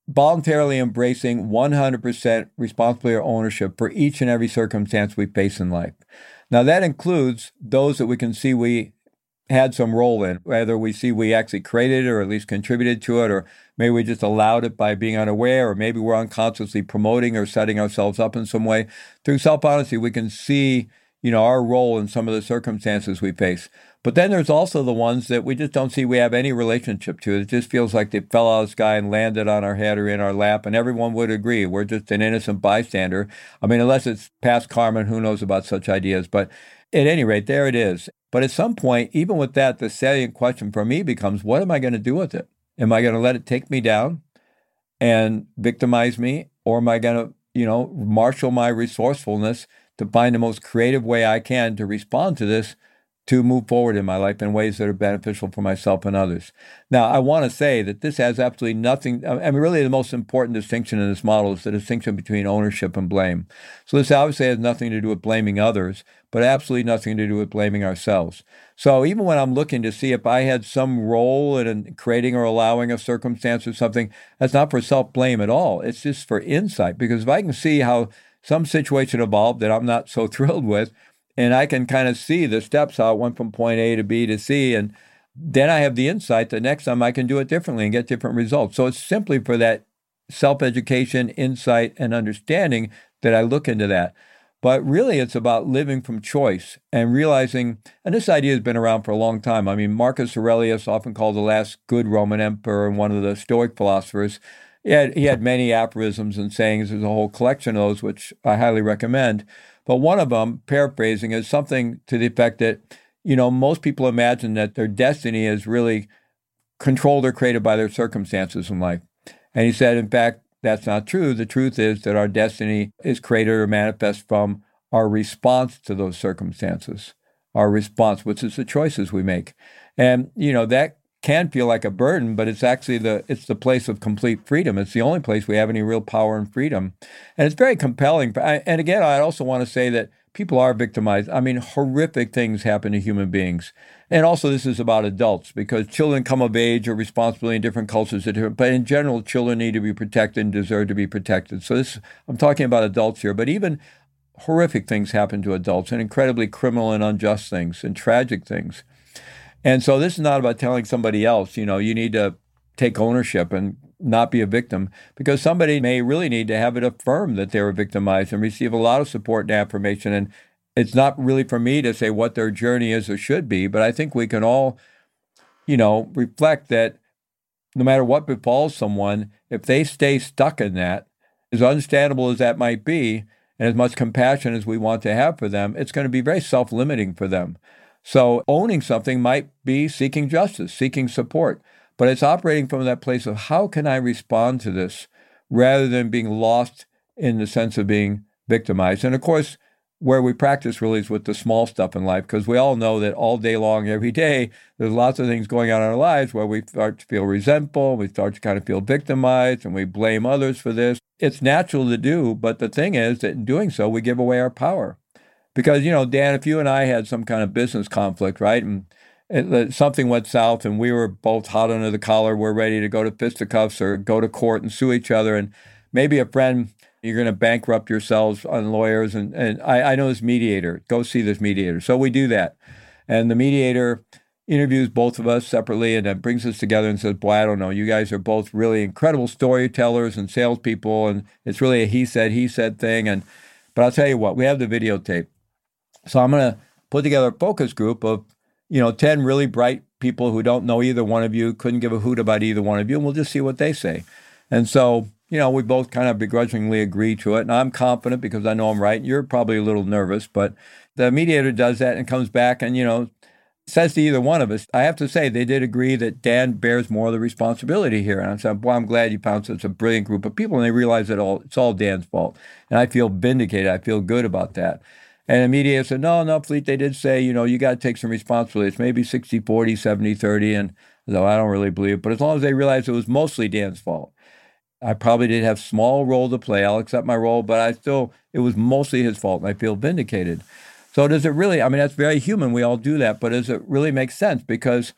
voluntarily embracing 100% responsibility or ownership for each and every circumstance we face in life. Now, that includes those that we can see we had some role in, whether we see we actually created it or at least contributed to it, or maybe we just allowed it by being unaware, or maybe we're unconsciously promoting or setting ourselves up in some way. Through self honesty, we can see you know our role in some of the circumstances we face. But then there's also the ones that we just don't see we have any relationship to. It just feels like they fell out of the sky and landed on our head or in our lap, and everyone would agree we're just an innocent bystander. I mean, unless it's past karma, who knows about such ideas? But at any rate, there it is. But at some point, even with that, the salient question for me becomes what am I going to do with it? Am I going to let it take me down and victimize me? Or am I going to, you know, marshal my resourcefulness to find the most creative way I can to respond to this to move forward in my life in ways that are beneficial for myself and others. Now, I want to say that this has absolutely nothing, I mean, really the most important distinction in this model is the distinction between ownership and blame. So this obviously has nothing to do with blaming others, but absolutely nothing to do with blaming ourselves. So even when I'm looking to see if I had some role in creating or allowing a circumstance or something, that's not for self blame at all. It's just for insight. Because if I can see how some situation evolved that I'm not so thrilled with, and I can kind of see the steps how it went from point A to B to C. And then I have the insight that next time I can do it differently and get different results. So it's simply for that self education, insight, and understanding that I look into that. But really, it's about living from choice and realizing, and this idea has been around for a long time. I mean, Marcus Aurelius, often called the last good Roman emperor and one of the Stoic philosophers, he had, he had many aphorisms and sayings. There's a whole collection of those, which I highly recommend. But one of them, paraphrasing, is something to the effect that, you know, most people imagine that their destiny is really controlled or created by their circumstances in life. And he said, in fact, that's not true. The truth is that our destiny is created or manifest from our response to those circumstances, our response, which is the choices we make. And, you know, that can feel like a burden, but it's actually the it's the place of complete freedom. It's the only place we have any real power and freedom, and it's very compelling. And again, I also want to say that people are victimized. I mean, horrific things happen to human beings, and also this is about adults because children come of age or responsibility in different cultures. But in general, children need to be protected and deserve to be protected. So this I'm talking about adults here, but even horrific things happen to adults and incredibly criminal and unjust things and tragic things. And so this is not about telling somebody else, you know, you need to take ownership and not be a victim because somebody may really need to have it affirmed that they were victimized and receive a lot of support and affirmation. And it's not really for me to say what their journey is or should be, but I think we can all, you know, reflect that no matter what befalls someone, if they stay stuck in that, as understandable as that might be, and as much compassion as we want to have for them, it's going to be very self limiting for them. So owning something might be seeking justice, seeking support, but it's operating from that place of how can I respond to this rather than being lost in the sense of being victimized. And of course, where we practice really is with the small stuff in life because we all know that all day long, every day, there's lots of things going on in our lives where we start to feel resentful, we start to kind of feel victimized, and we blame others for this. It's natural to do, but the thing is that in doing so, we give away our power. Because, you know, Dan, if you and I had some kind of business conflict, right, and it, something went south and we were both hot under the collar, we're ready to go to fisticuffs or go to court and sue each other, and maybe a friend, you're going to bankrupt yourselves on lawyers. And, and I, I know this mediator, go see this mediator. So we do that. And the mediator interviews both of us separately and then brings us together and says, Boy, I don't know. You guys are both really incredible storytellers and salespeople. And it's really a he said, he said thing. And but I'll tell you what, we have the videotape. So I'm going to put together a focus group of, you know, 10 really bright people who don't know either one of you, couldn't give a hoot about either one of you, and we'll just see what they say. And so, you know, we both kind of begrudgingly agree to it. And I'm confident because I know I'm right. You're probably a little nervous, but the mediator does that and comes back and, you know, says to either one of us, I have to say, they did agree that Dan bears more of the responsibility here. And I said, Boy, I'm glad you found such a brilliant group of people. And they realize that all it's all Dan's fault. And I feel vindicated. I feel good about that. And the media said, no, no, Fleet, they did say, you know, you got to take some responsibility. It's maybe 60 40, 70 30. And though I don't really believe it, but as long as they realized it was mostly Dan's fault. I probably did have small role to play. I'll accept my role, but I still it was mostly his fault, and I feel vindicated. So does it really? I mean, that's very human. We all do that, but does it really make sense? Because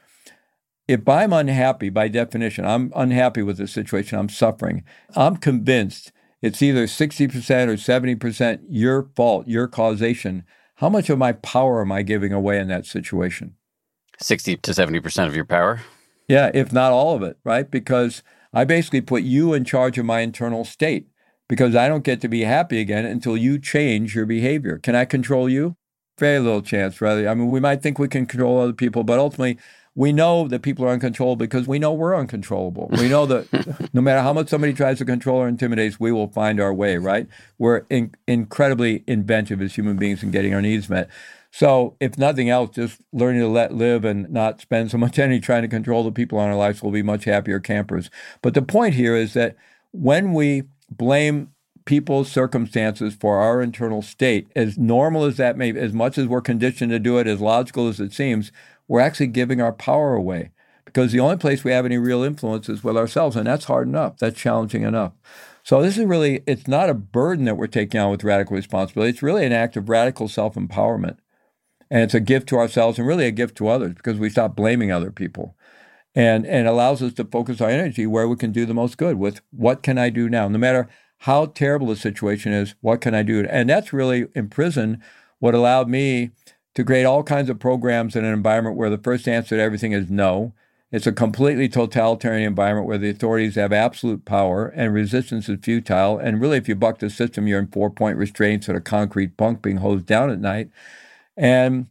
if I'm unhappy, by definition, I'm unhappy with the situation, I'm suffering. I'm convinced it's either 60% or 70% your fault, your causation. How much of my power am I giving away in that situation? 60 to 70% of your power? Yeah, if not all of it, right? Because I basically put you in charge of my internal state because I don't get to be happy again until you change your behavior. Can I control you? Very little chance, rather. I mean, we might think we can control other people, but ultimately, we know that people are uncontrollable because we know we're uncontrollable. We know that no matter how much somebody tries to control or intimidate, us, we will find our way, right? We're in, incredibly inventive as human beings in getting our needs met. So, if nothing else, just learning to let live and not spend so much energy trying to control the people in our lives will be much happier campers. But the point here is that when we blame people's circumstances for our internal state, as normal as that may be, as much as we're conditioned to do it, as logical as it seems, we're actually giving our power away because the only place we have any real influence is with ourselves, and that's hard enough. That's challenging enough. So this is really, it's not a burden that we're taking on with radical responsibility. It's really an act of radical self-empowerment. And it's a gift to ourselves and really a gift to others because we stop blaming other people. And, and allows us to focus our energy where we can do the most good with what can I do now? No matter how terrible the situation is, what can I do? And that's really in prison what allowed me to create all kinds of programs in an environment where the first answer to everything is no. It's a completely totalitarian environment where the authorities have absolute power and resistance is futile. And really, if you buck the system, you're in four point restraints at a concrete bunk being hosed down at night. And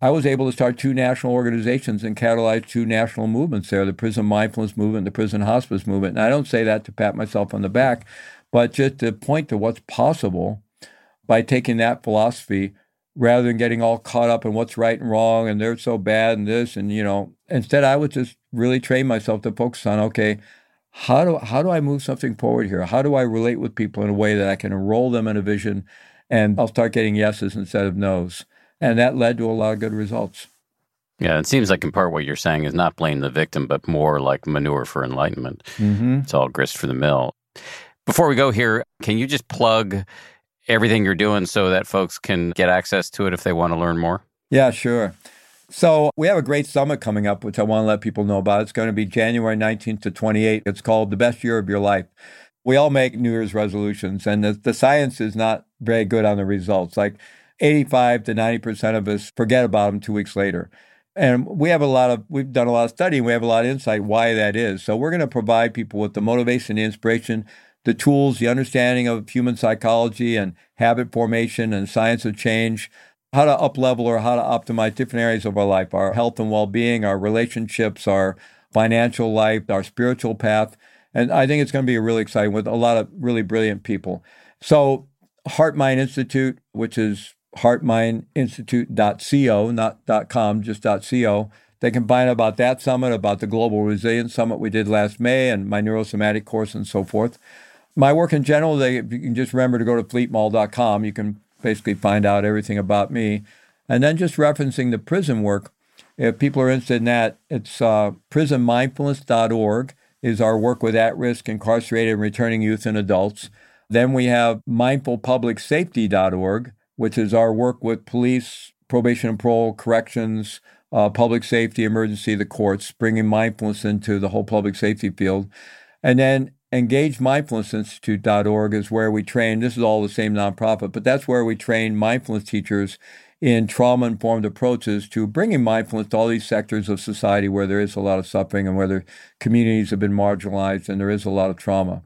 I was able to start two national organizations and catalyze two national movements there the prison mindfulness movement, the prison hospice movement. And I don't say that to pat myself on the back, but just to point to what's possible by taking that philosophy rather than getting all caught up in what's right and wrong and they're so bad and this and you know instead i would just really train myself to focus on okay how do how do i move something forward here? How do i relate with people in a way that i can enroll them in a vision and i'll start getting yeses instead of nos? And that led to a lot of good results. Yeah it seems like in part what you're saying is not blame the victim but more like manure for enlightenment. Mm-hmm. it's all grist for the mill. Before we go here can you just plug everything you're doing so that folks can get access to it if they want to learn more? Yeah, sure. So we have a great summit coming up, which I want to let people know about. It's going to be January 19th to 28th. It's called The Best Year of Your Life. We all make New Year's resolutions, and the, the science is not very good on the results. Like 85 to 90% of us forget about them two weeks later. And we have a lot of, we've done a lot of studying, we have a lot of insight why that is. So we're going to provide people with the motivation, the inspiration the tools, the understanding of human psychology and habit formation and science of change, how to up level or how to optimize different areas of our life, our health and well being, our relationships, our financial life, our spiritual path. And I think it's going to be really exciting with a lot of really brilliant people. So, Heart Mind Institute, which is heartmindinstitute.co, not .com, just .co. They can find out about that summit, about the Global Resilience Summit we did last May, and my neurosomatic course and so forth my work in general, they, you can just remember to go to fleetmaull.com. You can basically find out everything about me. And then just referencing the prison work, if people are interested in that, it's uh, prisonmindfulness.org is our work with at-risk, incarcerated, and returning youth and adults. Then we have mindfulpublicsafety.org, which is our work with police, probation and parole, corrections, uh, public safety, emergency, the courts, bringing mindfulness into the whole public safety field. And then EngagedMindfulnessInstitute.org is where we train. This is all the same nonprofit, but that's where we train mindfulness teachers in trauma informed approaches to bringing mindfulness to all these sectors of society where there is a lot of suffering and where the communities have been marginalized and there is a lot of trauma.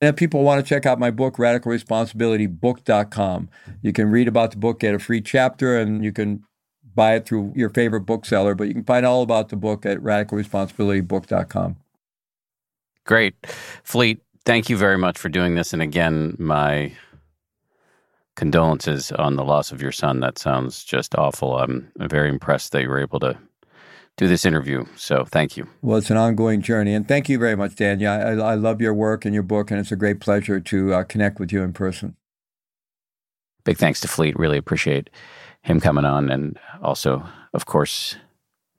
And if people want to check out my book, radicalresponsibilitybook.com, you can read about the book, get a free chapter, and you can buy it through your favorite bookseller. But you can find all about the book at radicalresponsibilitybook.com. Great. Fleet, thank you very much for doing this. And again, my condolences on the loss of your son. That sounds just awful. I'm very impressed that you were able to do this interview. So thank you. Well, it's an ongoing journey. And thank you very much, Dan. Yeah, I, I love your work and your book, and it's a great pleasure to uh, connect with you in person. Big thanks to Fleet. Really appreciate him coming on. And also, of course,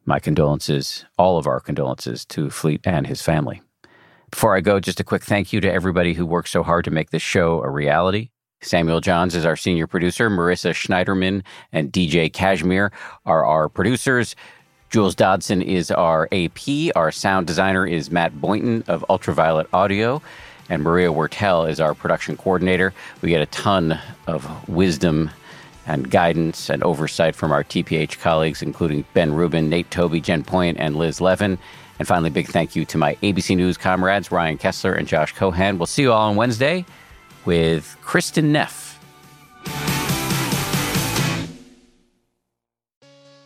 my condolences, all of our condolences to Fleet and his family. Before I go, just a quick thank you to everybody who worked so hard to make this show a reality. Samuel Johns is our senior producer. Marissa Schneiderman and DJ Cashmere are our producers. Jules Dodson is our AP. Our sound designer is Matt Boynton of Ultraviolet Audio. And Maria Wertel is our production coordinator. We get a ton of wisdom and guidance and oversight from our TPH colleagues, including Ben Rubin, Nate Toby, Jen Poyant, and Liz Levin. And finally, big thank you to my ABC News comrades, Ryan Kessler and Josh Cohan. We'll see you all on Wednesday with Kristin Neff.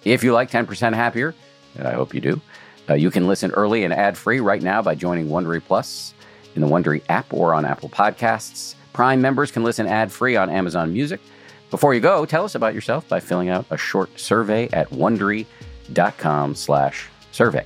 If you like 10% Happier, and I hope you do, uh, you can listen early and ad free right now by joining Wondery Plus in the Wondery app or on Apple Podcasts. Prime members can listen ad free on Amazon Music. Before you go, tell us about yourself by filling out a short survey at wondery.com/survey.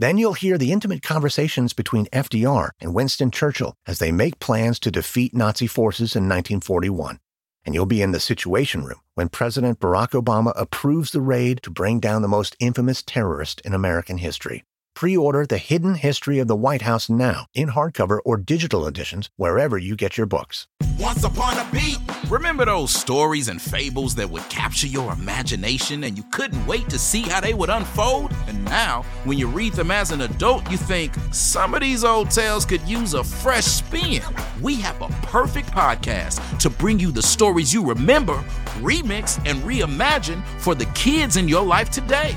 Then you'll hear the intimate conversations between FDR and Winston Churchill as they make plans to defeat Nazi forces in 1941. And you'll be in the Situation Room when President Barack Obama approves the raid to bring down the most infamous terrorist in American history. Pre order The Hidden History of the White House now in hardcover or digital editions wherever you get your books. Once upon a beat. Remember those stories and fables that would capture your imagination and you couldn't wait to see how they would unfold? And now, when you read them as an adult, you think some of these old tales could use a fresh spin. We have a perfect podcast to bring you the stories you remember, remix, and reimagine for the kids in your life today.